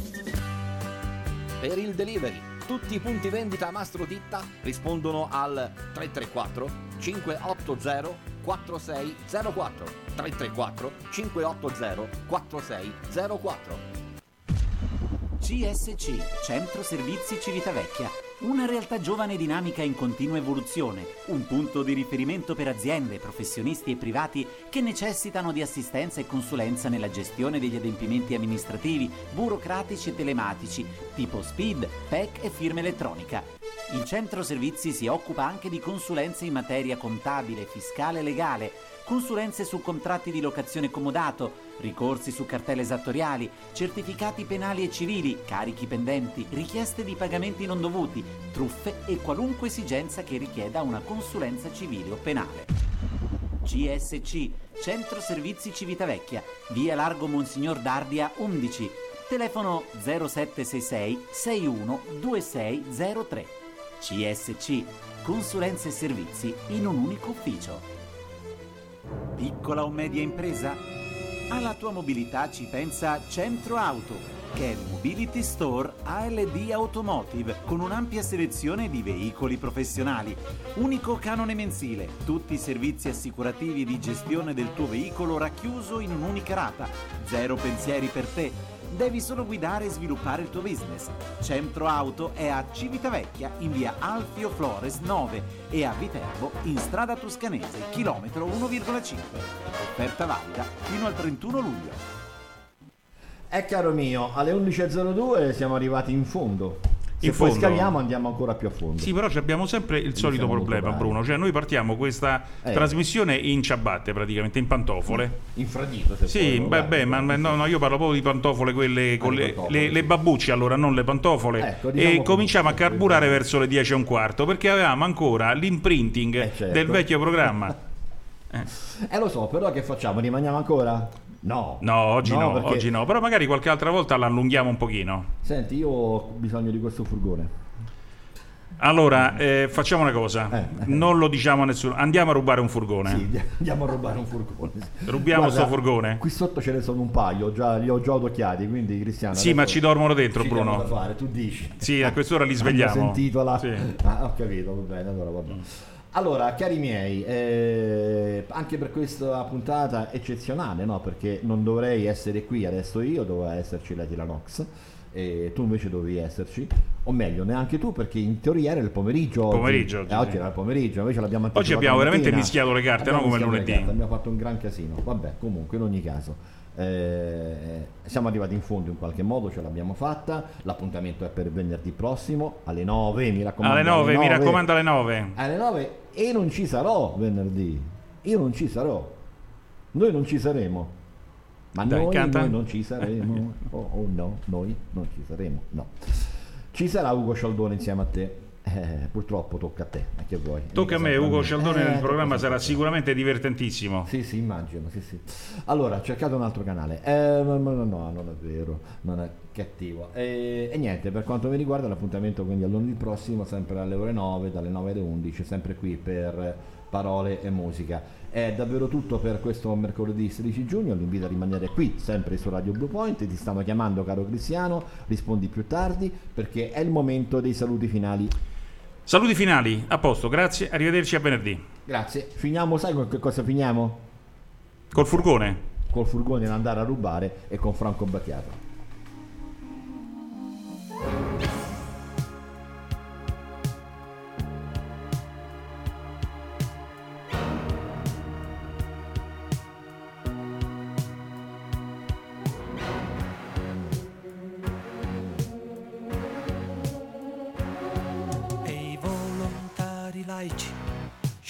Per il delivery, tutti i punti vendita Mastro Titta rispondono al 334 580 4604 334 580 4604 CSC, Centro Servizi Civitavecchia, una realtà giovane e dinamica in continua evoluzione, un punto di riferimento per aziende, professionisti e privati che necessitano di assistenza e consulenza nella gestione degli adempimenti amministrativi, burocratici e telematici, tipo SPID, PEC e firma elettronica. Il Centro Servizi si occupa anche di consulenze in materia contabile, fiscale e legale, consulenze su contratti di locazione comodato, ricorsi su cartelle esattoriali, certificati penali e civili, carichi pendenti, richieste di pagamenti non dovuti, truffe e qualunque esigenza che richieda una consulenza civile o penale. CSC, Centro Servizi Civitavecchia, via Largo Monsignor Dardia 11, telefono 0766 61 2603. CSC, consulenze e servizi in un unico ufficio. Piccola o media impresa? Alla tua mobilità ci pensa Centro Auto, che è il Mobility Store ALD Automotive, con un'ampia selezione di veicoli professionali. Unico canone mensile, tutti i servizi assicurativi di gestione del tuo veicolo racchiuso in un'unica rata. Zero pensieri per te. Devi solo guidare e sviluppare il tuo business. Centro Auto è a Civitavecchia in via Alfio Flores 9 e a Viterbo in strada Toscanese, chilometro 1,5. Offerta valida fino al 31 luglio. È caro mio, alle 11.02 siamo arrivati in fondo. Se In poi fondo. scaliamo andiamo ancora più a fondo. Sì, però ci abbiamo sempre il solito problema. Bruno. Cioè, noi partiamo questa Eh. trasmissione in ciabatte, praticamente, in pantofole. Infradito, se Sì, beh, beh, ma ma no, no, io parlo proprio di pantofole, quelle con Ah, le le, le- le babbucce, allora, non le pantofole. Ecco, diciamo e cominciamo a carburare verso le 10 e un quarto, perché avevamo ancora l'imprinting certo. del vecchio programma. Eh lo so, però che facciamo? Rimaniamo ancora? No. No, oggi no, perché- oggi no. Però magari qualche altra volta l'allunghiamo un pochino. Senti, io ho bisogno di questo furgone. Allora, eh, facciamo una cosa. Non lo diciamo a nessuno. Andiamo a rubare un furgone. Eh. Sì, andiamo a rubare un furgone. Rubiamo Guarda, sto furgone? Qui sotto ce ne sono un paio, già, li ho già adocchiati, quindi Cristiano. Sì, ma ci dormono dentro, ci Bruno. fare, tu dici. Sì, a quest'ora li svegliamo. sentito la... Sì. Ah, ho capito, va bene, allora va bene. Allora, cari miei, eh, anche per questa puntata eccezionale, no? Perché non dovrei essere qui adesso io, doveva esserci Lady Lanox, e tu invece dovevi esserci, o meglio, neanche tu, perché in teoria era il pomeriggio. oggi. Pomeriggio oggi, Eh, oggi era il pomeriggio, invece l'abbiamo Oggi abbiamo la veramente mischiato le carte, Abbiamo no? Come lunedì. carte, abbiamo fatto un gran casino. Vabbè, comunque, in ogni caso. eh, siamo arrivati in fondo in qualche modo, ce l'abbiamo fatta. L'appuntamento è per venerdì prossimo alle 9. Mi raccomando, Alle 9, mi raccomando alle 9. alle 9 e non ci sarò venerdì. Io non ci sarò. Noi non ci saremo. Ma Dai, noi, noi non ci saremo. Oh, oh, no, noi non ci saremo. No. Ci sarà Ugo Scialdone insieme a te. Eh, purtroppo tocca a te, ma che vuoi? Tocca a me, Ugo Scialdone Eh, nel programma sarà a te. sicuramente divertentissimo. Sì, sì, immagino, sì, sì. Allora, cercate un altro canale. Eh, no, no, no, non è vero, non è cattivo. Eh, e niente, per quanto mi riguarda l'appuntamento quindi a lunedì prossimo, sempre alle ore 9, dalle 9 alle 11, sempre qui per parole e musica. È davvero tutto per questo mercoledì 16 giugno, l'invito a rimanere qui, sempre su Radio Blue Point, ti stanno chiamando caro Cristiano, rispondi più tardi perché è il momento dei saluti finali. Saluti finali, a posto, grazie, arrivederci a venerdì. Grazie. Finiamo, sai con che cosa finiamo? Col furgone? Col furgone da andare a rubare e con Franco Battiato.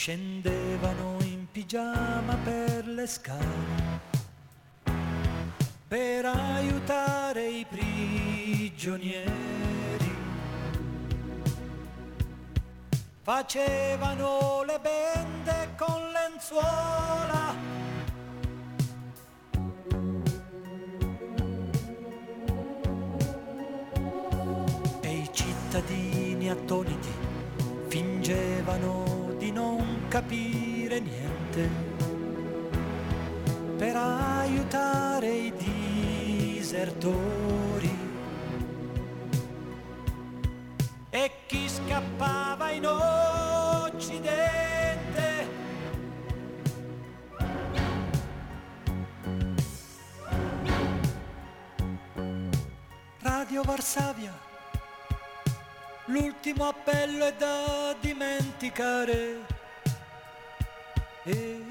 Scendevano in pigiama per le scale per aiutare i prigionieri. Facevano le bende con lenzuola. E i cittadini attoniti fingevano capire niente per aiutare i disertori. E chi scappava in Occidente Radio Varsavia, l'ultimo appello è da dimenticare. E,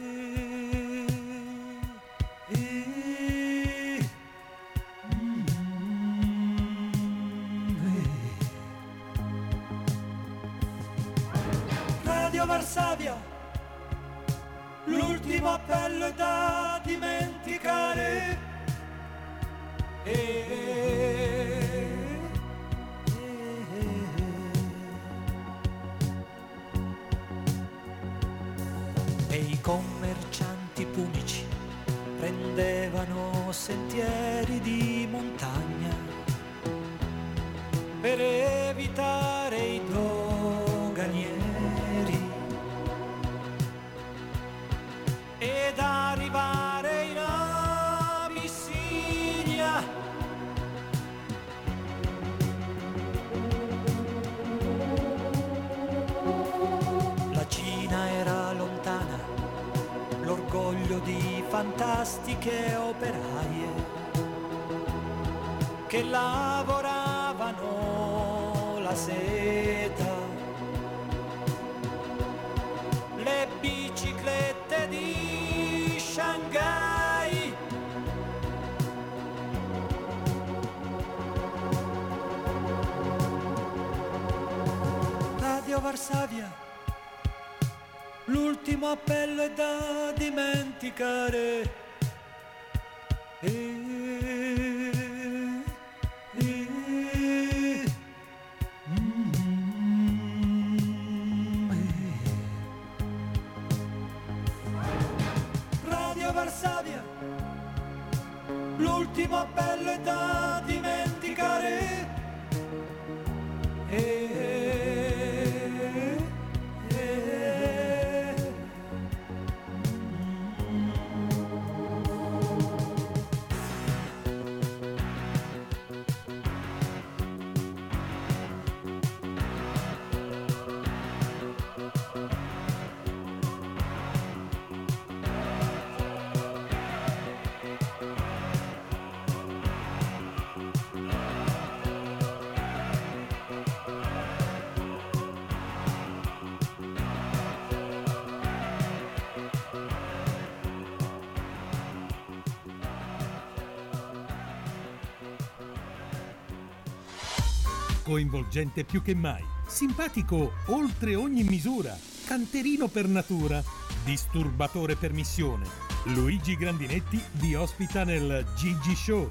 Coinvolgente più che mai, simpatico oltre ogni misura, canterino per natura, disturbatore per missione. Luigi Grandinetti vi ospita nel Gigi Show